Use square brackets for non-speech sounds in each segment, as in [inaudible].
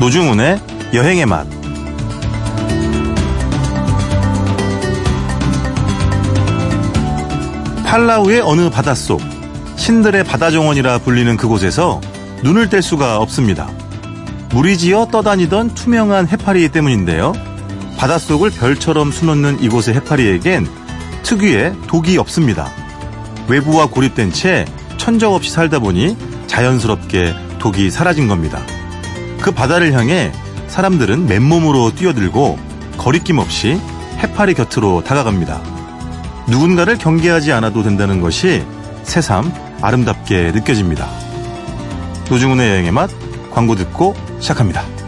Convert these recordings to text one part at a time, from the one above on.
노중훈의 여행의 맛. 팔라우의 어느 바닷속, 신들의 바다 정원이라 불리는 그곳에서 눈을 뗄 수가 없습니다. 물이 지어 떠다니던 투명한 해파리 때문인데요. 바닷속을 별처럼 수놓는 이곳의 해파리에겐 특유의 독이 없습니다. 외부와 고립된 채 천적 없이 살다 보니 자연스럽게 독이 사라진 겁니다. 그 바다를 향해 사람들은 맨몸으로 뛰어들고 거리낌 없이 해파리 곁으로 다가갑니다. 누군가를 경계하지 않아도 된다는 것이 새삼 아름답게 느껴집니다. 노중훈의 여행의 맛 광고 듣고 시작합니다.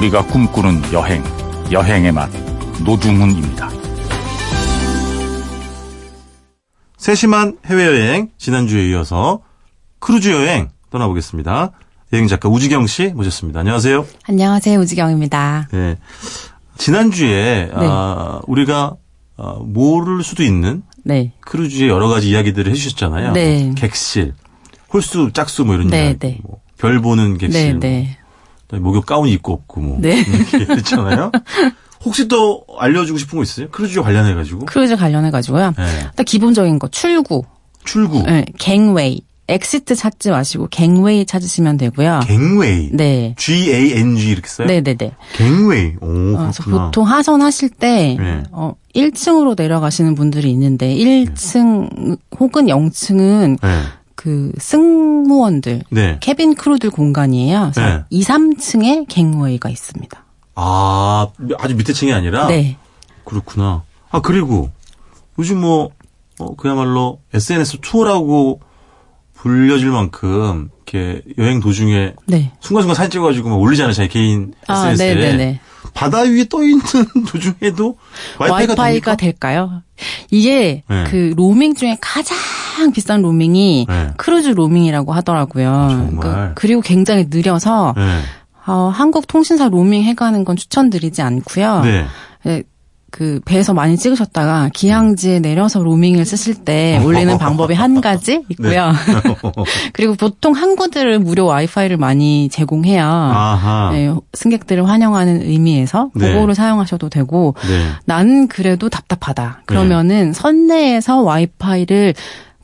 우리가 꿈꾸는 여행, 여행의 맛, 노중훈입니다. 세심한 해외여행 지난주에 이어서 크루즈 여행 떠나보겠습니다. 여행 작가 우지경 씨 모셨습니다. 안녕하세요. 안녕하세요. 우지경입니다. 네. 지난주에 네. 아, 우리가 아, 모를 수도 있는 네. 크루즈의 여러 가지 이야기들을 해주셨잖아요. 네. 뭐 객실, 홀수, 짝수 뭐 이런 네, 이야기. 네. 뭐, 별 보는 객실. 네, 네. 뭐, 목욕 가운 입고 벗고 뭐. 네. 이렇게 했잖아요. [laughs] 혹시 또 알려주고 싶은 거 있어요? 크루즈 관련해 가지고. 크루즈 관련해 가지고요. 네. 일단 기본적인 거, 출구. 출구. 네, gangway. Exit 찾지 마시고 gangway 찾으시면 되고요. Gangway. 네. G-A-N-G 이렇게 써요? 네 네 네. Gangway. 오, 어, 그래서 그렇구나. 보통 하선 하실 때, 네. 어, 1층으로 내려가시는 분들이 있는데, 1층 혹은 0층은 네. 그 승무원들, 네. cabin crew들 공간이에요. 그래서 네. 2, 3층에 gangway가 있습니다. 아, 아주 밑에 층이 아니라? 네. 그렇구나. 아, 그리고 요즘 뭐, 어, 그야말로 SNS 투어라고 불려질 만큼 이렇게 여행 도중에 네. 순간순간 사진 찍어가지고 막 올리잖아요. 자기 개인 아, SNS에. 네네네. 바다 위에 떠 있는 [laughs] 도중에도 와이파이가, 와이파이가? 될까요? 이게 네. 그 로밍 중에 가장 비싼 로밍이 네. 크루즈 로밍이라고 하더라고요. 정말? 그, 리고 굉장히 느려서 네. 어, 한국 통신사 로밍 해가는 건 추천드리지 않고요. 네. 예, 그 배에서 많이 찍으셨다가 기항지에 내려서 로밍을 쓰실 때 올리는 [laughs] 방법이 한 가지 있고요. [laughs] 그리고 보통 항구들은 무료 와이파이를 많이 제공해요. 아하. 네, 승객들을 환영하는 의미에서 네. 그거를 사용하셔도 되고 네. 나는 그래도 답답하다. 그러면은 선내에서 와이파이를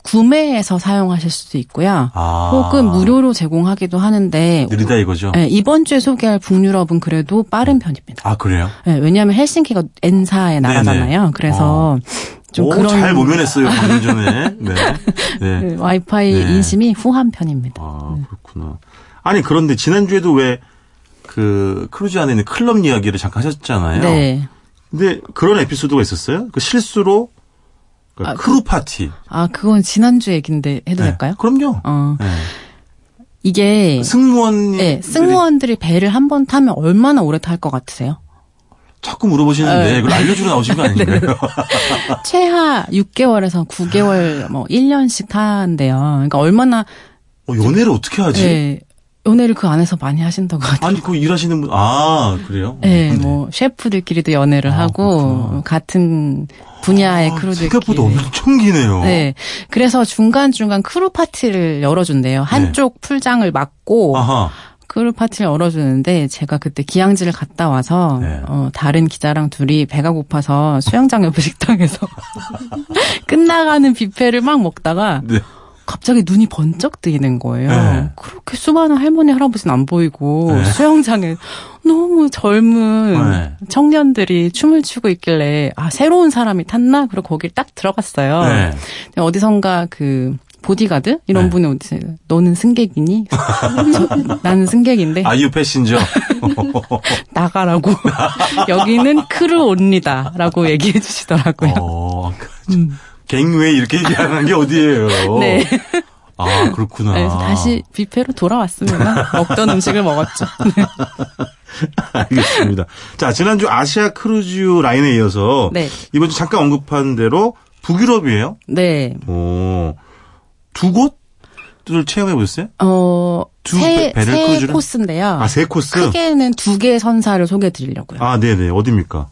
구매해서 사용하실 수도 있고요. 아. 혹은 무료로 제공하기도 하는데 느리다 이거죠? 네, 이번 주에 소개할 북유럽은 그래도 빠른 편입니다. 아, 그래요? 네, 왜냐하면 헬싱키가 N사의 나라잖아요. 그래서 좀 오, 그런 잘 모면했어요, 방금 전에. 네. 네. 네, 와이파이 네. 인심이 후한 편입니다. 아, 그렇구나. 아니, 그런데 지난 주에도 왜, 그, 크루즈 안에 있는 클럽 이야기를 잠깐 하셨잖아요. 네. 근데 그런 에피소드가 있었어요? 그 실수로, 그 아, 크루 파티. 아 그건 지난주 얘기인데 해도 네. 될까요? 그럼요. 어 네. 이게 승무원이. 네, 승무원들이 배를 한 번 타면 얼마나 오래 탈 것 같으세요? 자꾸 물어보시는데, 네. 그걸 알려주러 나오신 거 [laughs] 아닌가요? [laughs] 최하 6개월에서 9개월 뭐 1년씩 타는데요. 그러니까 얼마나 어, 연애를 어떻게 하지? 예, 연애를 그 안에서 많이 하신다고 하더라고요. 아니, 그 일하시는 분, 아, 그래요? 네, 뭐 셰프들끼리도 연애를 아, 하고 그렇구나. 같은 분야의 아, crew들끼리. 생각보다 엄청 기네요. 네. 그래서 중간중간 크루 파티를 열어준대요. 한쪽 풀장을 막고 네. 아하. 크루 파티를 열어주는데 제가 그때 기항지를 갔다 와서 네. 어, 다른 기자랑 둘이 배가 고파서 수영장 옆에 [laughs] 식당에서 [laughs] 끝나가는 뷔페를 막 먹다가 네. 갑자기 눈이 번쩍 뜨이는 거예요. 네. 그렇게 수많은 할머니 할아버지는 안 보이고 네. 수영장에 너무 젊은 네. 청년들이 춤을 추고 있길래 아 새로운 사람이 탔나? 그리고 거길 딱 들어갔어요. 네. 어디선가 그 보디가드 이런 네. 분이 어디 너는 승객이니? 저- [laughs] 나는 승객인데 Are you passenger. [laughs] 나가라고 [laughs] 여기는 crew only다라고 얘기해 주시더라고요. 어, 갱왜 이렇게 얘기하는 게 어디예요? 음. [laughs] 네. 아, 그렇구나. 그래서 다시 뷔페로 돌아왔습니다. 먹던 음식을 먹었죠. [laughs] 알겠습니다. 자, 지난주 아시아 크루즈 라인에 이어서 네. 이번 주 잠깐 언급한 대로 북유럽이에요. 네. 오, 두 곳? 것들을 체험해 보셨어요? 어, 두 세, 배- 세 크루즈를? 코스인데요. 아, 세 코스? 크게는 두 개의 선사를 소개해 드리려고요. 아, 네네. 어딥니까?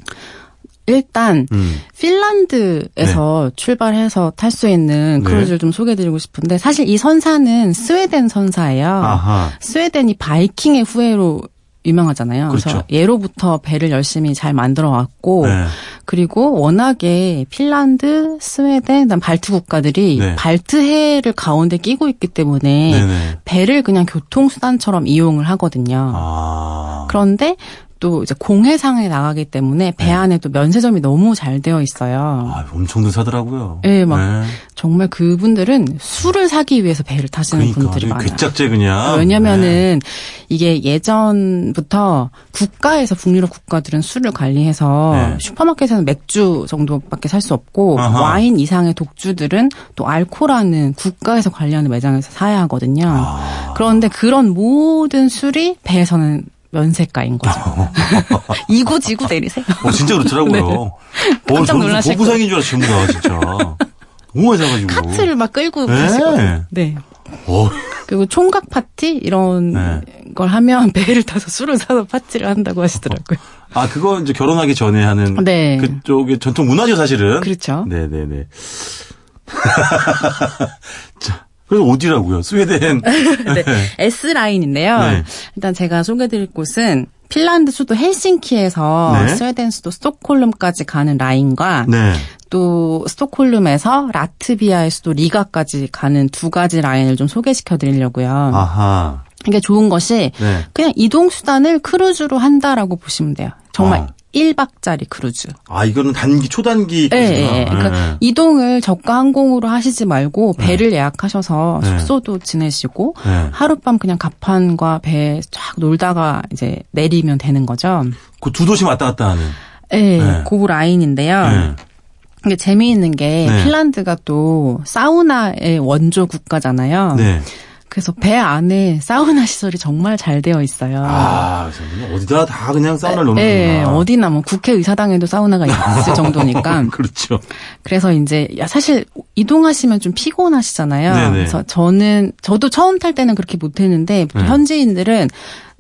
일단 음. 핀란드에서 출발해서 탈 수 있는 네. 크루즈를 좀 소개해 드리고 싶은데 사실 이 선사는 스웨덴 선사예요. 아하. 스웨덴이 바이킹의 후예로 유명하잖아요. 래서 그렇죠. 예로부터 배를 열심히 잘 만들어 왔고 네. 그리고 워낙에 핀란드, 스웨덴, 그다음 발트 국가들이 네. 발트해를 가운데 끼고 있기 때문에 네네. 배를 그냥 교통수단처럼 이용을 하거든요. 아. 그런데 또 이제 공해상에 나가기 때문에 배 네. 안에 또 면세점이 너무 잘 되어 있어요. 아, 엄청들 사더라고요. 예, 막 정말 그분들은 술을 사기 위해서 배를 타시는 그러니까 분들이 많아요. 괴짝제 그냥. 왜냐면은 이게 예전부터 국가에서 북유럽 국가들은 술을 관리해서 네. 슈퍼마켓에서는 맥주 정도밖에 살 수 없고 아하. 와인 이상의 독주들은 또 알코라는 국가에서 관리하는 매장에서 사야 하거든요. 아. 그런데 그런 모든 술이 배에서는 면세가인 거죠. [laughs] 이구지구 내리세요. 어, 진짜 그렇더라고요. 어, 깜짝 놀라실 보부상인 줄 알았어요, 전부 다, 진짜. [laughs] 너무 많이 사가지고. 카트를 막 끌고 네. 가시거든요. 네. 어, 그리고 총각 파티 이런 네. 걸 하면 배를 타서 술을 사서 파티를 한다고 하시더라고요. 아, 그거 이제 결혼하기 전에 하는. 네. 그쪽의 전통 문화죠, 사실은. 그렇죠. 네네네. [laughs] 자, 그래서 어디라고요? 스웨덴. [laughs] 네. S 라인인데요. 네. 일단 제가 소개드릴 곳은 핀란드 수도 헬싱키에서 네. 스웨덴 수도 스톡홀름까지 가는 라인과 네. 또 스톡홀름에서 라트비아의 수도 리가까지 가는 두 가지 라인을 좀 소개시켜 드리려고요. 아하. 이게 좋은 것이 네. 그냥 이동 수단을 크루즈로 한다라고 보시면 돼요. 정말 아. 1박짜리 크루즈. 아, 이거는 단기, 초단기. 예, 예. 그러니까 네. 이동을 저가 항공으로 하시지 말고 배를 예약하셔서 네. 숙소도 지내시고 네. 하룻밤 그냥 갑판과 배에 쫙 놀다가 이제 내리면 되는 거죠. 그 두 도시 왔다 갔다 하는. 예, 네. 그 라인인데요. 네. 이게 재미있는 게 네. 핀란드가 또 사우나의 원조 국가잖아요. 네. 그래서 배 안에 사우나 시설이 정말 잘 되어 있어요. 아, 어디다 다 그냥 사우나를 넣는 예, 거구나. 어디나 뭐 국회의사당에도 사우나가 있을 [laughs] 정도니까. 그렇죠. 그래서 이제 야 사실 이동하시면 좀 피곤하시잖아요. 네네. 그래서 저는 저도 처음 탈 때는 그렇게 못했는데 네. 현지인들은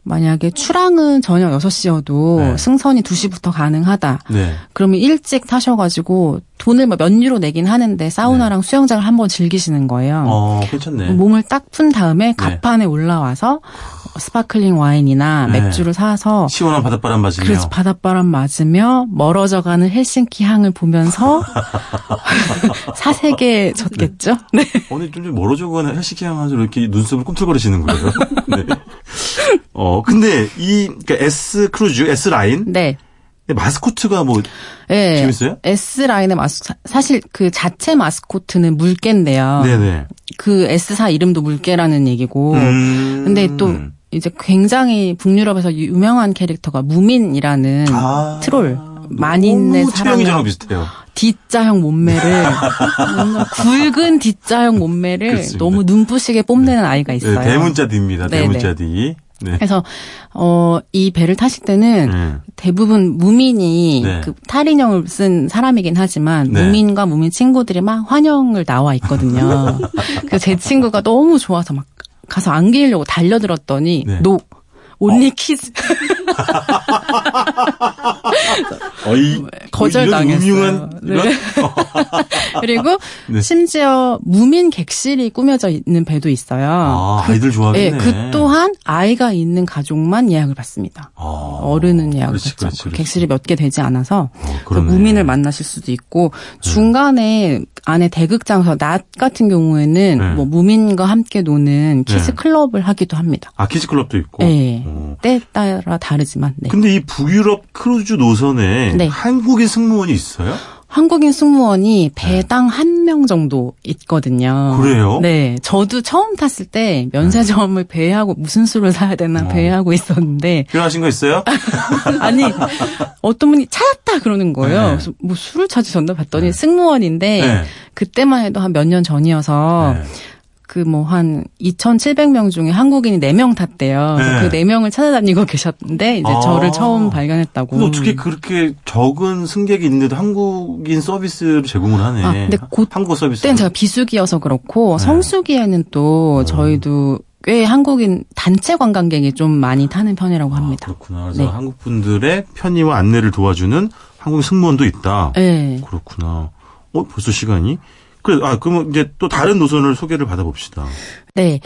만약에 출항은 저녁 6시여도 네. 승선이 2시부터 가능하다. 네. 그러면 일찍 타셔가지고 돈을 뭐몇 유로 내긴 하는데 사우나랑 수영장을 한번 즐기시는 거예요. 네. 어, 괜찮네. 몸을 딱 푼 다음에 갑판에 올라와서 스파클링 와인이나 네. 맥주를 사서 시원한 바닷바람 맞으며. 그래서 바닷바람 맞으며 멀어져가는 헬싱키 항을 보면서 [laughs] 사색에 젖겠죠. 네. 오늘 좀 멀어지거라 헬싱키 하면서 이렇게 눈썹을 꿈틀거리시는 거예요. [laughs] 네. [laughs] 어, 근데 이, 그러니까 S 크루즈, S 라인? 네. 마스코트가 뭐, 네. 재밌어요? S 라인의 마스 사실 그 자체 마스코트는 물개인데요. 네네. 그 S사 이름도 물개라는 얘기고. 음. 근데 또 이제 굉장히 북유럽에서 유명한 캐릭터가 무민이라는 아, 트롤 만인의 너무 체형이 저랑 상당히 비슷해요. D자형 몸매를 굵은 D자형 몸매를 그렇습니다. 너무 눈부시게 뽐내는 아이가 있어요. 네, 대문자 D입니다. 네네. 대문자 D. 네. 그래서 어 이 배를 타실 때는 네. 대부분 무민이 네. 그 탈인형을 쓴 사람이긴 하지만 네. 무민과 무민 친구들이 막 환영을 나와 있거든요. [laughs] 그래서 제 친구가 너무 좋아서 막 가서 안기려고 달려들었더니 네. No only kids [laughs] 어이, 거절당했어요. 이런 유명한, 네. [laughs] 그리고 [laughs] 네. 심지어 무민 객실이 꾸며져 있는 배도 있어요. 아, 그, 아이들 좋아하겠네. 예, 그 또한 아이가 있는 가족만 예약을 받습니다. 아, 어른은 예약을 그렇지, 받지 않고. 객실이 몇 개 되지 않아서 어, 그. 무민을 만나실 수도 있고 중간에 안에 대극장에서 낮 같은 경우에는 네. 뭐 무민과 함께 노는 키즈 네. 클럽을 하기도 합니다. 아, 키즈 클럽도 있고. 네. 어. 때에 따라 다르지만 네. 근데 이 북유럽 크루즈 노선에 네. 한국인 승무원이 있어요? 한국인 승무원이 배당 한 명 정도 있거든요. 그래요? 네. 저도 처음 탔을 때 면세점을 배회하고 무슨 술을 사야 되나 어. 배회하고 있었는데 필요하신 거 있어요? [laughs] 아니 어떤 분이 찾았다 그러는 거예요. 네. 그래서 뭐 술을 찾으셨나 봤더니 승무원인데 네. 그때만 해도 한 몇 년 전이어서 네. 그 뭐 한 2,700명 중에 한국인이 4명 탔대요. 네. 그 4명을 찾아다니고 계셨는데 이제 아. 저를 처음 발견했다고. 어떻게 그렇게 적은 승객이 있는데도 한국인 서비스를 제공을 하네. 아, 근데 그 한국 서비스. 그때는 제가 비수기여서 그렇고 네. 성수기에는 또 저희도 꽤 한국인 단체 관광객이 좀 많이 타는 편이라고 합니다. 그렇구나. 그래서 네. 한국 분들의 편의와 안내를 도와주는 한국 승무원도 있다. 네. 그렇구나. 어, 벌써 시간이? 그래, 아, 그러면 이제 또 다른 노선을 소개를 받아봅시다. 네.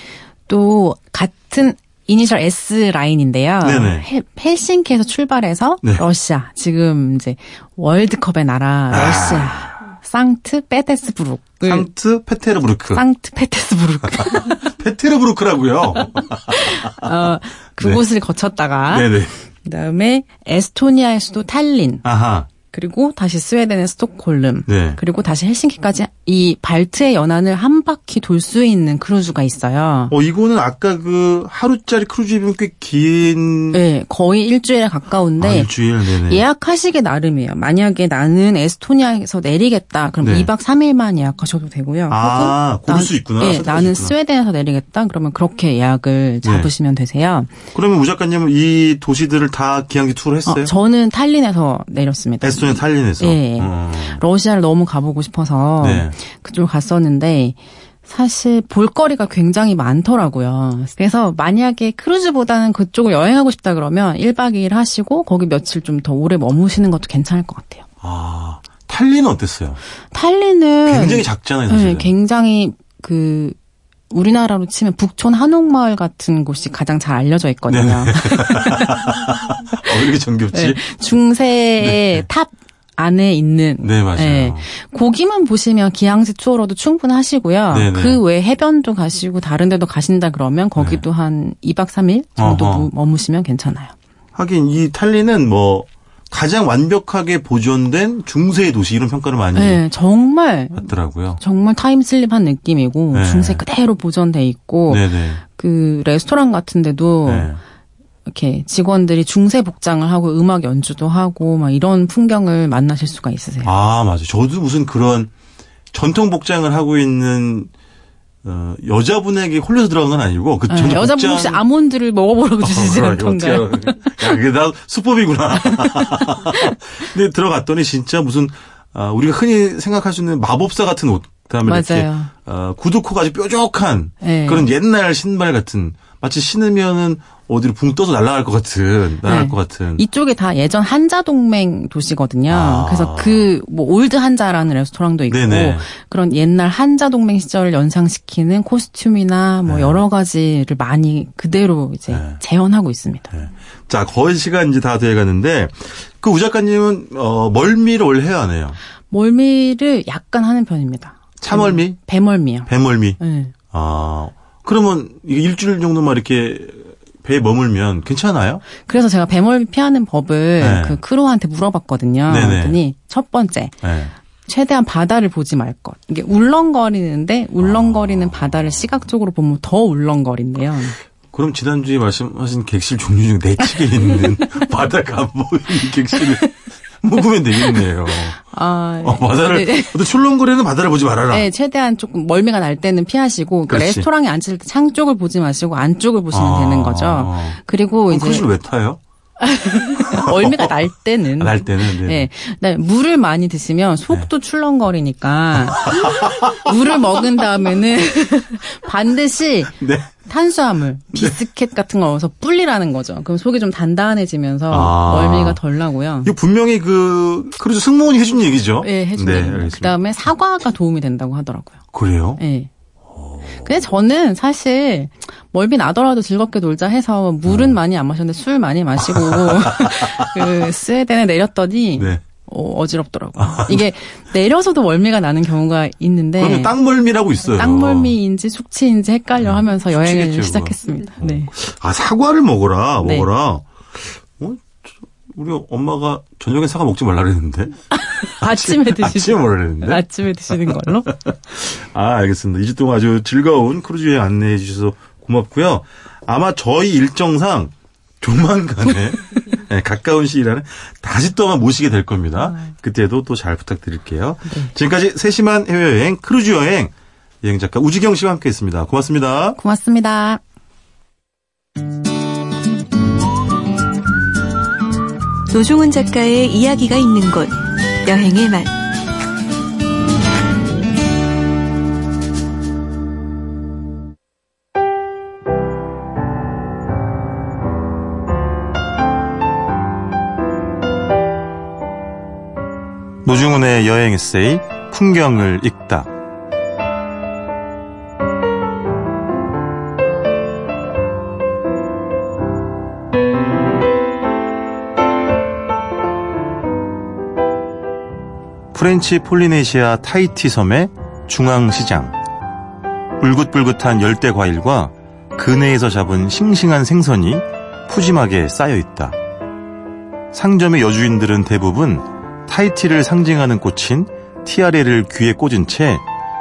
또 같은 이니셜 S 라인인데요. 네네. 헬- 헬싱키에서 출발해서 네. 러시아 지금 이제 월드컵의 나라 러시아 상트 페테스부르크 상트 페테르부르크. 상트 페테스부르크 [laughs] 페테르부르크라고요. [laughs] 어, 그곳을 거쳤다가 네네. 그다음에 에스토니아의 수도 탈린 아하. 그리고 다시 스웨덴의 스톡홀름 네. 그리고 다시 헬싱키까지 이 발트의 연안을 한 바퀴 돌 수 있는 크루즈가 있어요. 어, 이거는 아까 그 하루짜리 크루즈이면 꽤 긴. 네, 거의 일주일에 가까운데 아, 일주일, 네네. 예약하시기 나름이에요. 만약에 나는 에스토니아에서 내리겠다. 그럼 네. 2박 3일만 예약하셔도 되고요. 아, 고를 수 있구나. 네, 나는 수 있구나. 스웨덴에서 내리겠다. 그러면 그렇게 예약을 잡으시면 되세요. 그러면 우 작가님은 이 도시들을 다 기항기 투어를 했어요? 어, 저는 탈린에서 내렸습니다. 에스 토니아 탈린에서. 네. 어. 러시아를 너무 가보고 싶어서 네. 그쪽을 갔었는데 사실 볼거리가 굉장히 많더라고요. 그래서 만약에 크루즈보다는 그쪽을 여행하고 싶다 그러면 1박 2일 하시고 거기 며칠 좀 더 오래 머무시는 것도 괜찮을 것 같아요. 아, 탈린은 어땠어요? 탈린은 굉장히 작잖아요, 네, 사실은. 굉장히 그 우리나라로 치면 북촌 한옥마을 같은 곳이 가장 잘 알려져 있거든요. 네. 어, 왜 이렇게 정겹지? 네, 중세의 탑 안에 있는 네, 맞아요. 네. 거기만 보시면 기항지 투어로도 충분하시고요. 네네. 그외 해변도 가시고 다른 데도 가신다 그러면 거기도 한 2박 3일 정도 네. 어허. 무- 머무시면 괜찮아요. 하긴 이 탈린은 뭐 가장 완벽하게 보존된 중세의 도시 이런 평가를 많이 네, 정말 받더라고요. 정말 타임슬립한 느낌이고 네. 중세 그대로 보존돼 있고 네네. 그 레스토랑 같은 데도 네. 이렇게 직원들이 중세 복장을 하고 음악 연주도 하고 막 이런 풍경을 만나실 수가 있으세요. 아, 맞아요. 저도 무슨 그런 전통 복장을 하고 있는 어, 여자분에게 홀려서 들어간 건 아니고 그 네, 전통 여자분 혹시 아몬드를 먹어보라고 주시지 어, 않던가요? 어떻게 알아. 야, 그게 다 수법이구나. [laughs] 근데 들어갔더니 진짜 무슨 아, 우리가 흔히 생각할 수 있는 마법사 같은 옷. 그다음에 이렇게 맞아요. 어, 구두코가 아주 뾰족한 네. 그런 옛날 신발 같은 마치 신으면은 어디로 붕 떠서 날아갈 것 같은 날아갈 네. 것 같은 이쪽에 다 예전 한자 동맹 도시거든요. 아. 그래서 그 뭐 올드 한자라는 레스토랑도 있고 네네. 그런 옛날 한자 동맹 시절을 연상시키는 코스튬이나 뭐 여러 가지를 많이 그대로 이제 네. 재현하고 있습니다. 자 거의 시간 이제 다 돼가는데 그 우 작가님은 어, 멀미를 원래 해야 하네요. 멀미를 약간 하는 편입니다. 차멀미, 배멀미요. 배멀미. 네. 아 그러면 일주일 정도만 이렇게 배에 머물면 괜찮아요? 그래서 제가 배멀미 피하는 법을 네. 그 크루한테 물어봤거든요. 네네. 그랬더니 첫 번째 네. 최대한 바다를 보지 말 것. 이게 울렁거리는데 울렁거리는 아. 바다를 시각적으로 보면 더 울렁거린대요. 그럼 지난주에 말씀하신 객실 종류 중 내측에 있는 [laughs] 바다가 안 보이는 객실을 [laughs] 묵으면 되겠네요. 아, 어, 바다를 네. 어떤 출렁거리는 바다를 보지 말아라. 네, 최대한 조금 멀미가 날 때는 피하시고 그 그렇지. 레스토랑에 앉을 때 창 쪽을 보지 마시고 안쪽을 보시면 아. 되는 거죠. 그리고 이제 크루즈를 왜 타요? [laughs] 멀미가 날 때는 날 때는. 네. 네. 그다음에 물을 많이 드시면 속도 출렁거리니까 [laughs] 물을 먹은 다음에는 [laughs] 반드시 네. 탄수화물, 비스켓 같은 거 넣어서 불리라는 거죠. 그럼 속이 좀 단단해지면서 아. 멀미가 덜 나고요. 이거 분명히 그 크루즈 승무원이 해준 얘기죠. 네, 해주는 네. 알겠습니다. 그다음에 사과가 도움이 된다고 하더라고요. 그래요? 네. 근데 저는 사실 멀미 나더라도 즐겁게 놀자 해서 음. 물은 많이 안 마셨는데 술 많이 마시고 [laughs] [laughs] 그 스웨덴에 내렸더니 네. 어, 지럽더라고요 이게 내려서도 멀미가 나는 경우가 있는데 그러면 땅멀미라고 있어요. 땅멀미인지 숙취인지 헷갈려 하면서 여행을 숙취겠죠, 시작했습니다. 네. 아 사과를 먹어라, 네. 먹어라. 어? 저- 우리 엄마가 저녁에 사과 먹지 말라 그랬는데. [laughs] 아침에 드시는 아침에 뭐라 그랬는데. 아침에 드시는 걸로. [laughs] 아, 알겠습니다. 2주 동안 아주 즐거운 크루즈 여행 안내해 주셔서 고맙고요. 아마 저희 일정상 조만간에 [laughs] 네, 가까운 시일 안에 다시 또 아마 모시게 될 겁니다. 그때도 또 잘 부탁드릴게요. 지금까지 세심한 해외여행 크루즈 여행 여행 작가 우지경 씨와 함께했습니다. 고맙습니다. 고맙습니다. 노중훈 작가의 이야기가 있는 곳 여행의 맛 노중훈의 여행 에세이 풍경을 읽다. 프렌치 폴리네시아 타이티 섬의 중앙시장. 불긋불긋한 열대 과일과 근해에서 잡은 싱싱한 생선이 푸짐하게 쌓여 있다. 상점의 여주인들은 대부분 타이티를 상징하는 꽃인 티아레를 귀에 꽂은 채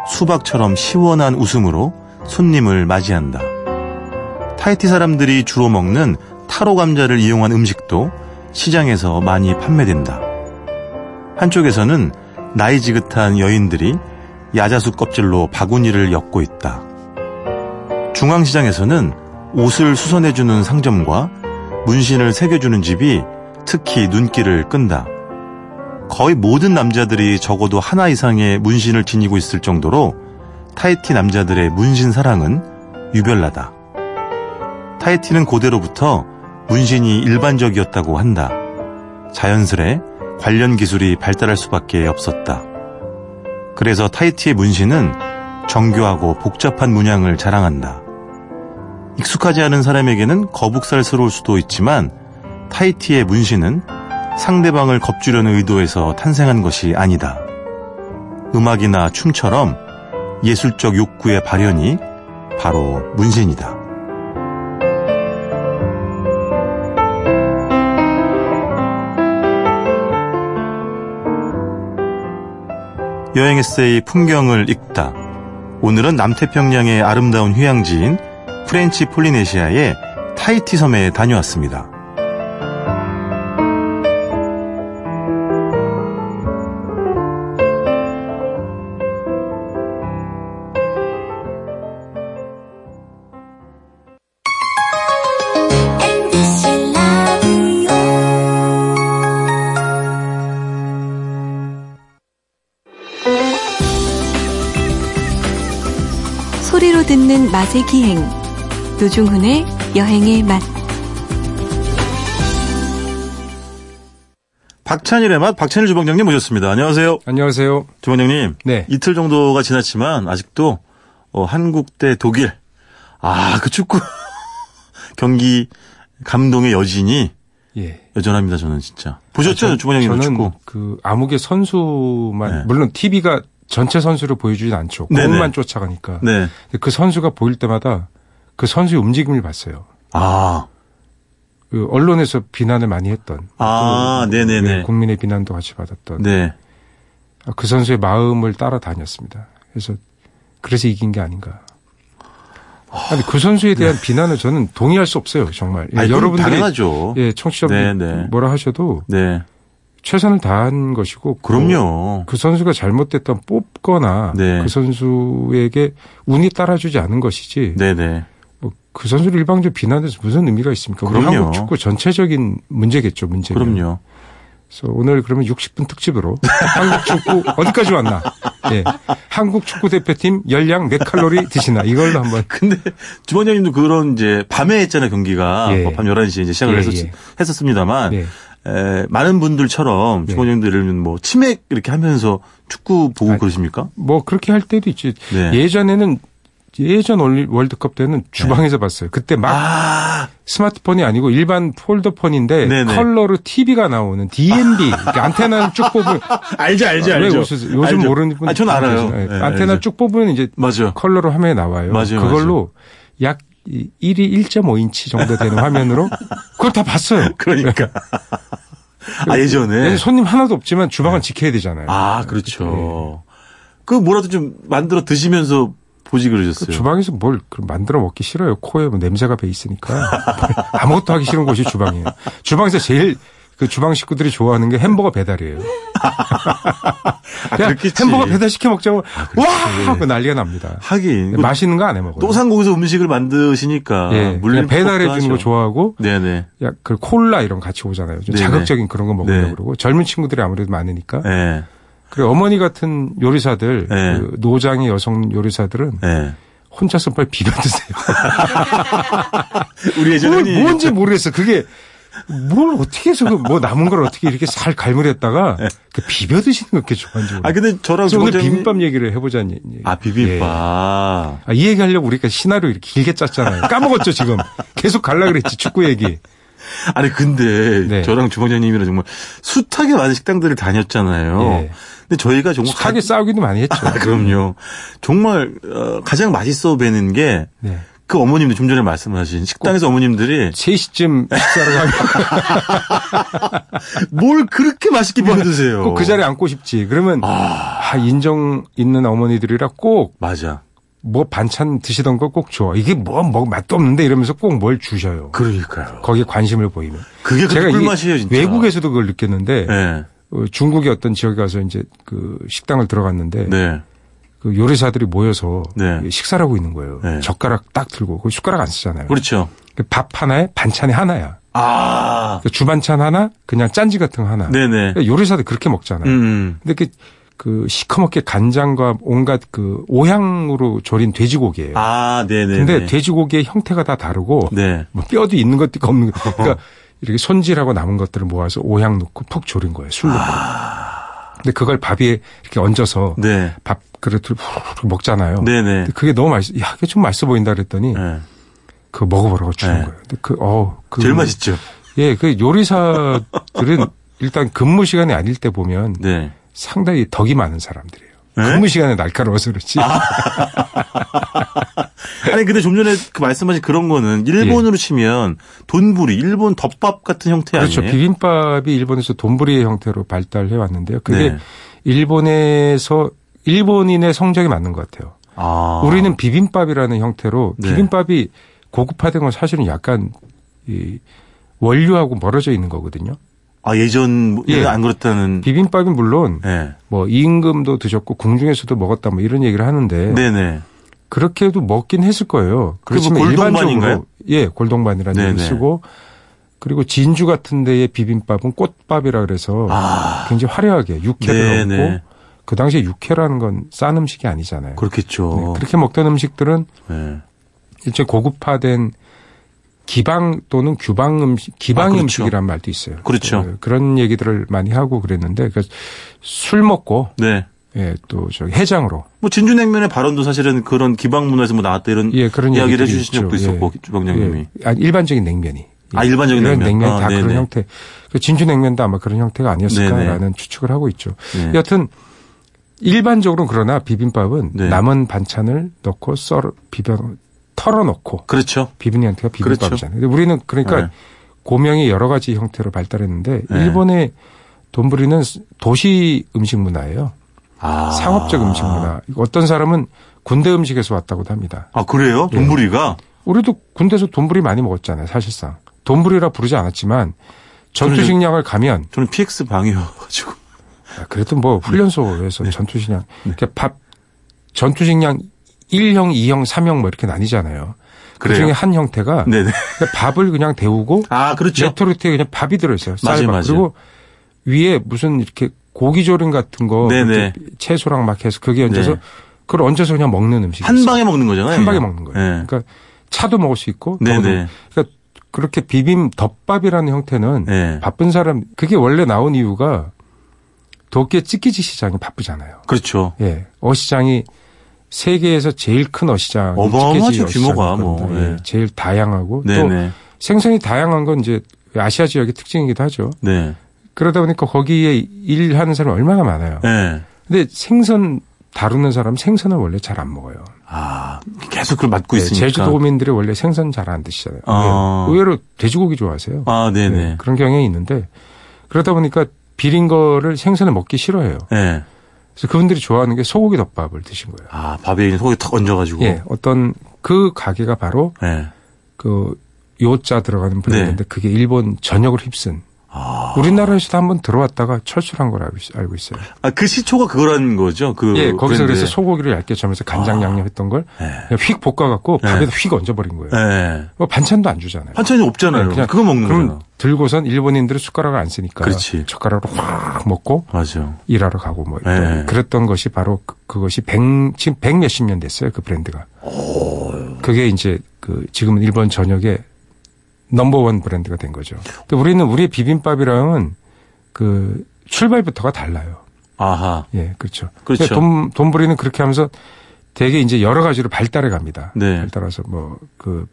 수박처럼 시원한 웃음으로 손님을 맞이한다. 타이티 사람들이 주로 먹는 타로 감자를 이용한 음식도 시장에서 많이 판매된다. 한쪽에서는 나이 지긋한 여인들이 야자수 껍질로 바구니를 엮고 있다. 중앙시장에서는 옷을 수선해주는 상점과 문신을 새겨주는 집이 특히 눈길을 끈다. 거의 모든 남자들이 적어도 하나 이상의 문신을 지니고 있을 정도로 타이티 남자들의 문신 사랑은 유별나다. 타이티는 고대로부터 문신이 일반적이었다고 한다. 자연스레 관련 기술이 발달할 수밖에 없었다. 그래서 타이티의 문신은 정교하고 복잡한 문양을 자랑한다. 익숙하지 않은 사람에게는 거북살스러울 수도 있지만 타이티의 문신은 상대방을 겁주려는 의도에서 탄생한 것이 아니다. 음악이나 춤처럼 예술적 욕구의 발현이 바로 문신이다. 여행 에세이 풍경을 읽다. 오늘은 남태평양의 아름다운 휴양지인 프렌치 폴리네시아의 타이티 섬에 다녀왔습니다. 맛의 기행 노중훈의 여행의 맛 박찬일의 맛 박찬일 주방장님 모셨습니다. 안녕하세요. 안녕하세요. 주방장님. 네. 이틀 정도가 지났지만 아직도 어, 한국 대 독일 아 그 축구 [laughs] 경기 감동의 여진이 예. 여전합니다. 저는 진짜 보셨죠, 주방장님 저는 축구? 그 아무개 선수만 네. 물론 TV가 전체 선수를 보여주진 않죠. 공만 쫓아가니까. 네. 그 선수가 보일 때마다 그 선수의 움직임을 봤어요. 아, 그 언론에서 비난을 많이 했던. 아, 또 네네네. 네, 국민의 비난도 같이 받았던. 네. 그 선수의 마음을 따라다녔습니다. 그래서 그래서 이긴 게 아닌가. 아니 그 선수에 대한 비난을 저는 동의할 수 없어요. 정말. 예, 아니, 여러분들이 당연하죠. 예, 청취자분들 네, 네. 뭐라 하셔도 네. 최선을 다한 것이고 그럼요. 그 선수가 잘못됐던 뽑거나 네. 그 선수에게 운이 따라주지 않은 것이지 네네. 뭐 그 선수를 일방적으로 비난해서 무슨 의미가 있습니까? 그럼요. 한국 축구 전체적인 문제겠죠, 문제가. 그럼요. 그래서 오늘 그러면 60분 특집으로 [laughs] 한국 축구 어디까지 왔나? 예. 한국 축구 대표팀 열량 몇 칼로리 드시나? 이걸로 한번 근데 주방장님도 그런 이제 밤에 했잖아요 경기가 예. 뭐밤 11시에 이제 시작을 예, 했었, 예. 했었습니다만 예. 에, 많은 분들처럼 네. 주방장님들 예를 들면 뭐 치맥 이렇게 하면서 축구 보고 아니, 그러십니까? 뭐 그렇게 할 때도 있지. 네. 예전에는 예전 월드컵 때는 주방에서 봤어요. 그때 막 아, 스마트폰이 아니고 일반 폴더폰인데 네네. 컬러로 TV가 나오는 DMB [laughs] 이렇게 안테나를 쭉 뽑으면 알죠, 알죠, 왜 웃으세요? 요즘 모르는 분 아, 저는 알아요. 예, 네, 안테나 알죠. 쭉 뽑으면 이제 맞아요. 컬러로 화면에 나와요. 맞아요, 그걸로 약 1이 1.5인치 정도 되는 화면으로 그걸 다 봤어요. [laughs] 그러니까. 아, 예전에. 예전에 손님 하나도 없지만 주방은 지켜야 되잖아요. 아, 그렇죠. 그 뭐라도 좀 만들어 드시면서 보지 그러셨어요. 그 주방에서 뭘 만들어 먹기 싫어요. 코에 뭐 냄새가 배 있으니까 [laughs] 아무것도 하기 싫은 곳이 주방이에요. 주방에서 제일 그 주방 식구들이 좋아하는 게 햄버거 배달이에요. [laughs] 아, 야, 그렇겠지. 햄버거 배달 시켜 먹자고 와 그렇지. 하고 난리가 납니다. 하긴. 그 맛있는 거 안 해 먹어요. 또산 거기서 음식을 만드시니까. 예, 물론 배달해 주는 하죠. 거 좋아하고 네네. 야, 그 콜라 이런 거 같이 오잖아요. 좀 네네. 자극적인 그런 거 먹으려고 네. 그러고 젊은 친구들이 아무래도 많으니까. 예. 그리고 어머니 같은 요리사들, 네. 그 노장의 여성 요리사들은 예. 혼자서 빨리 비벼 드세요. 우리 예전에 뭘 흔히 뭔지 모르겠어. 그게 뭘 어떻게 해서 그뭐 남은 걸 어떻게 이렇게 살 갈무렸다가 그 비벼 드시는 거 좋아하는지 모르겠어요. 아 근데 저랑 오늘 주방장님- 비빔밥 얘기를 해보자는 얘기. 아 비빔밥. 예. 아, 이 얘기 하려고 우리가 시나리오 이렇게 길게 짰잖아요. 까먹었죠, 지금. 계속 갈라 그랬지, 축구 얘기. 아니 근데 네. 저랑 주방장님이랑 정말 숱하게 많은 식당들을 다녔잖아요. 예. 근데 저희가 정말 숱하게 싸우기도 많이 했죠. 아, 그럼요. 정말 어, 가장 맛있어 뵈는 게 그 네. 어머님들 좀 전에 말씀하신 식당에서 어머님들이 3시쯤 식사를 가면 [laughs] 뭘 그렇게 맛있게 비벼 드세요. 꼭 그 자리에 앉고 싶지. 그러면 아, 인정 있는 어머니들이라 꼭 맞아. 뭐 반찬 드시던 거 꼭 줘. 이게 뭐, 뭐 맛도 없는데 이러면서 꼭 뭘 주셔요. 그러니까요. 거기에 관심을 보이면. 그게 그 제가 꿀맛이에요, 진짜. 외국에서도 그걸 느꼈는데 네. 어, 중국의 어떤 지역에 가서 이제 그 식당을 들어갔는데 네. 그 요리사들이 모여서 네. 식사를 하고 있는 거예요. 네. 젓가락 딱 들고 그 숟가락 안 쓰잖아요. 그렇죠. 그밥 하나에 반찬이 하나야. 아. 그 주반찬 하나, 그냥 짠지 같은 거 하나. 네네. 그러니까 요리사들 그렇게 먹잖아요. 음. 근데 그, 그 시커멓게 간장과 온갖 그 오향으로 졸인 돼지고기예요. 아, 네네. 근데 돼지고기의 형태가 다 다르고 네. 뭐 뼈도 있는 것도 있고 없는 것. [laughs] 그러니까 이렇게 손질하고 남은 것들을 모아서 오향 넣고 푹 졸인 거예요. 술 넣고. 근데 그걸 밥 위에 이렇게 얹어서 아. 네. 밥 그릇을 훅 먹잖아요. 네네. 그게 너무 맛있어. 야, 이게 좀 맛있어 보인다 그랬더니 네. 그거 먹어보라고 주는 네. 거예요. 근데 그, 어, 그. 제일 맛있죠. 예, 그 요리사들은 [laughs] 일단 근무 시간이 아닐 때 보면 네. 상당히 덕이 많은 사람들이에요. 네? 근무 시간에 날카로워서 그렇지. [laughs] 아니 근데 좀 전에 그 말씀하신 그런 거는 일본으로 치면 돈부리, 일본 덮밥 같은 형태 예. 그렇죠. 아니에요? 비빔밥이 일본에서 돈부리의 형태로 발달해 왔는데요. 그게 네. 일본에서 일본인의 성적이 맞는 것 같아요. 아. 우리는 비빔밥이라는 형태로 네. 비빔밥이 고급화된 건 사실은 약간 이 원료하고 멀어져 있는 거거든요. 아 예전 예. 안 그렇다는. 비빔밥이 물론 네. 뭐 임금도 드셨고 궁중에서도 먹었다 뭐 이런 얘기를 하는데 네네. 그렇게 해도 먹긴 했을 거예요. 뭐 그렇지만 골동반인가요? 일반적으로 예 골동반이라는. 얘기를 쓰고 그리고 진주 같은 데의 비빔밥은 꽃밥이라 그래서 아. 굉장히 화려하게 육회를 네네. 넣고 그 당시에 육회라는 건 싼 음식이 아니잖아요. 그렇겠죠. 네, 그렇게 먹던 음식들은 네. 일제 고급화된 기방 또는 규방 음식, 기방 아, 그렇죠. 음식이란 말도 있어요. 그렇죠. 그, 그런 얘기들을 많이 하고 그랬는데 그술 먹고 네. 예, 또 저기 해장으로 뭐 진주냉면의 발언도 사실은 그런 기방 문화에서 뭐 나왔다 이런 예, 그런 이야기를 해주신 적도. 있었고 예. 주방장님이. 예. 아니, 일반적인 냉면이. 아, 일반적인 냉면. 냉면이 아, 다 네네. 그런 형태. 그 진주 냉면도 아마 그런 형태가 아니었을까라는 네네. 추측을 하고 있죠. 네. 여하튼 일반적으로 그러나 비빔밥은 네. 남은 반찬을 넣고 썰어 비벼 털어 놓고 그렇죠. 비비는 형태가 비빔밥이잖아요. 근데 우리는 그러니까 네. 고명이 여러 가지 형태로 발달했는데 네. 일본의 돈부리는 도시 음식 문화예요. 아. 상업적 음식 문화. 어떤 사람은 군대 음식에서 왔다고도 합니다. 아 그래요? 예. 돈부리가 우리도 군대에서 돈부리 많이 먹었잖아요, 사실상. 돈부리라 부르지 않았지만 전투식량을 가면 저는 PX 방이어가지고. 아, 그래도 뭐 훈련소에서 전투식량 그러니까 밥 전투식량 1형, 2형, 3형 뭐 이렇게 나뉘잖아요. 그? 중에 한 형태가 네네. 그러니까 밥을 그냥 데우고 아 그렇죠. 레토르트에 그냥 밥이 들어있어요. 맞아요, 쌀밥. 맞아요. 그리고 위에 무슨 이렇게 고기조림 같은 거. 이렇게 채소랑 막 해서 그게 얹어서 네. 그걸 얹어서 그냥 먹는 음식이 한. 방에 먹는 거잖아요. 한 방에 먹는 거예요. 네. 그러니까 차도 먹을 수 있고. 그러니까 그렇게 비빔 덮밥이라는 형태는 네. 바쁜 사람 그게 원래 나온 이유가 도쿄 찌끼지 시장이 바쁘잖아요. 그렇죠. 예, 어시장이 세계에서 제일 큰 어시장. 어마어마하죠, 규모가. 뭐, 예, 예. 제일 다양하고 또 네네. 생선이 다양한 건 이제 아시아 지역의 특징이기도 하죠. 네. 그러다 보니까 거기에 일하는 사람이 얼마나 많아요. 네. 근데 생선 다루는 사람 생선을 원래 잘 안 먹어요. 아 계속 그걸 맡고 네, 있으니까. 제주도민들이 원래 생선 잘 안 드시잖아요. 아. 예, 의외로 돼지고기 좋아하세요. 아 네네. 네, 그런 경향이 있는데 그러다 보니까 비린 거를 생선을 먹기 싫어해요. 네. 그래서 그분들이 좋아하는 게 소고기 덮밥을 드신 거예요. 아 밥에 소고기 탁 얹어가지고. 예, 어떤 그 가게가 바로 네. 그 요자 들어가는 브랜드인데 그게 일본 전역을 휩쓴 우리나라에서도 한번 들어왔다가 철수한 걸 알고, 있- 있어요. 아, 그 시초가 그거라는 거죠. 그 예, 거기서. 그래서 소고기를 얇게 점면서 간장 양념했던 걸 네. 그냥 휙 볶아갖고 네. 밥에다 휙 얹어버린 거예요. 예. 뭐 반찬도 안 주잖아요. 반찬이 없잖아요. 네, 그냥 그거 먹는 그럼 거잖아. 들고선 일본인들은 숟가락을 안 쓰니까 그렇지. 젓가락으로 확 먹고 맞아. 일하러 가고 뭐 그랬던 것이 바로 그, 그것이 백 지금 백 몇십 년 됐어요 그 브랜드가. 그게 이제 그 지금은 일본 전역의 넘버원 브랜드가 된 거죠. 근데 우리는 우리의 비빔밥이랑은 그 출발부터가 달라요. 아하. 예, 그렇죠. 그렇죠. 돈, 돈부리는 그렇게 하면서 되게 이제 여러 가지로 발달해 갑니다. 네. 발달해서 뭐 그